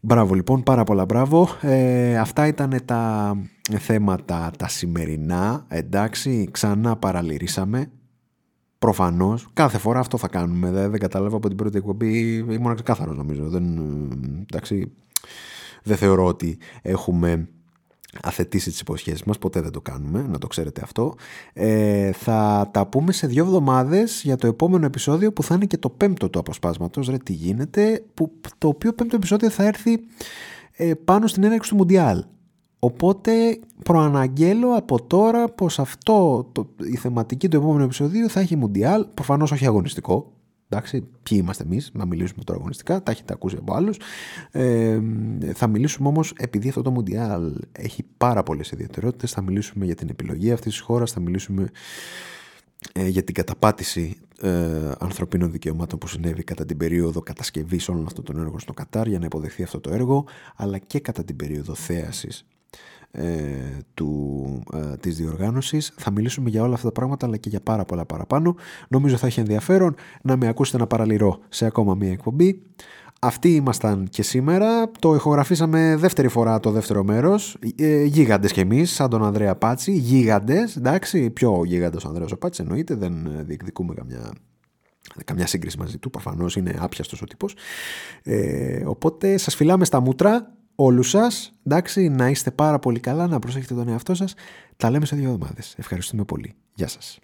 Μπράβο λοιπόν, πάρα πολλά μπράβο. Ε, αυτά ήταν τα θέματα τα σημερινά. Εντάξει, ξανά παραλυρίσαμε. Προφανώς, κάθε φορά αυτό θα κάνουμε. Δεν, δεν κατάλαβα από την πρώτη εκπομπή. Ήμουν ξεκάθαρος νομίζω. Δεν, εντάξει, δεν θεωρώ ότι έχουμε αθετήσει τις υποσχέσεις μας, ποτέ δεν το κάνουμε, να το ξέρετε αυτό. Ε, θα τα πούμε σε δύο εβδομάδες για το επόμενο επεισόδιο που θα είναι και το πέμπτο του αποσπάσματος, ρε τι γίνεται, που, το οποίο πέμπτο επεισόδιο θα έρθει ε, πάνω στην έναρξη του Μουντιάλ. Οπότε προαναγγέλω από τώρα πως αυτό το, η θεματική του επόμενου επεισοδίου θα έχει Μουντιάλ, προφανώς όχι αγωνιστικό, Εντάξει, ποιοι είμαστε εμείς, να μιλήσουμε τώρα αγωνιστικά, τα έχετε ακούσει από άλλους. Ε, θα μιλήσουμε όμως, επειδή αυτό το Μουντιάλ έχει πάρα πολλές ιδιαιτερότητες, θα μιλήσουμε για την επιλογή αυτής της χώρας, θα μιλήσουμε ε, για την καταπάτηση ε, ανθρωπίνων δικαιωμάτων που συνέβη κατά την περίοδο κατασκευής όλων αυτών των έργων στο Κατάρ για να υποδεχθεί αυτό το έργο, αλλά και κατά την περίοδο θέασης ε, του, ε, της διοργάνωσης. Θα μιλήσουμε για όλα αυτά τα πράγματα αλλά και για πάρα πολλά παραπάνω. Νομίζω θα έχει ενδιαφέρον να με ακούσετε να παραλυρώ σε ακόμα μία εκπομπή. Αυτοί ήμασταν και σήμερα. Το ηχογραφήσαμε δεύτερη φορά το δεύτερο μέρος. Ε, γίγαντες κι εμείς, σαν τον Ανδρέα Πάτσι. Γίγαντες, εντάξει. Πιο γίγαντος ο Ανδρέας ο Πάτσης εννοείται. Δεν διεκδικούμε καμιά καμιά σύγκριση μαζί του. Προφανώς είναι άπιαστος ο τύπος. Ε, οπότε σας φυλάμε στα μούτρα όλους σας. Εντάξει, να είστε πάρα πολύ καλά, να προσέχετε τον εαυτό σας. Τα λέμε σε δύο εβδομάδες. Ευχαριστούμε πολύ. Γεια σας.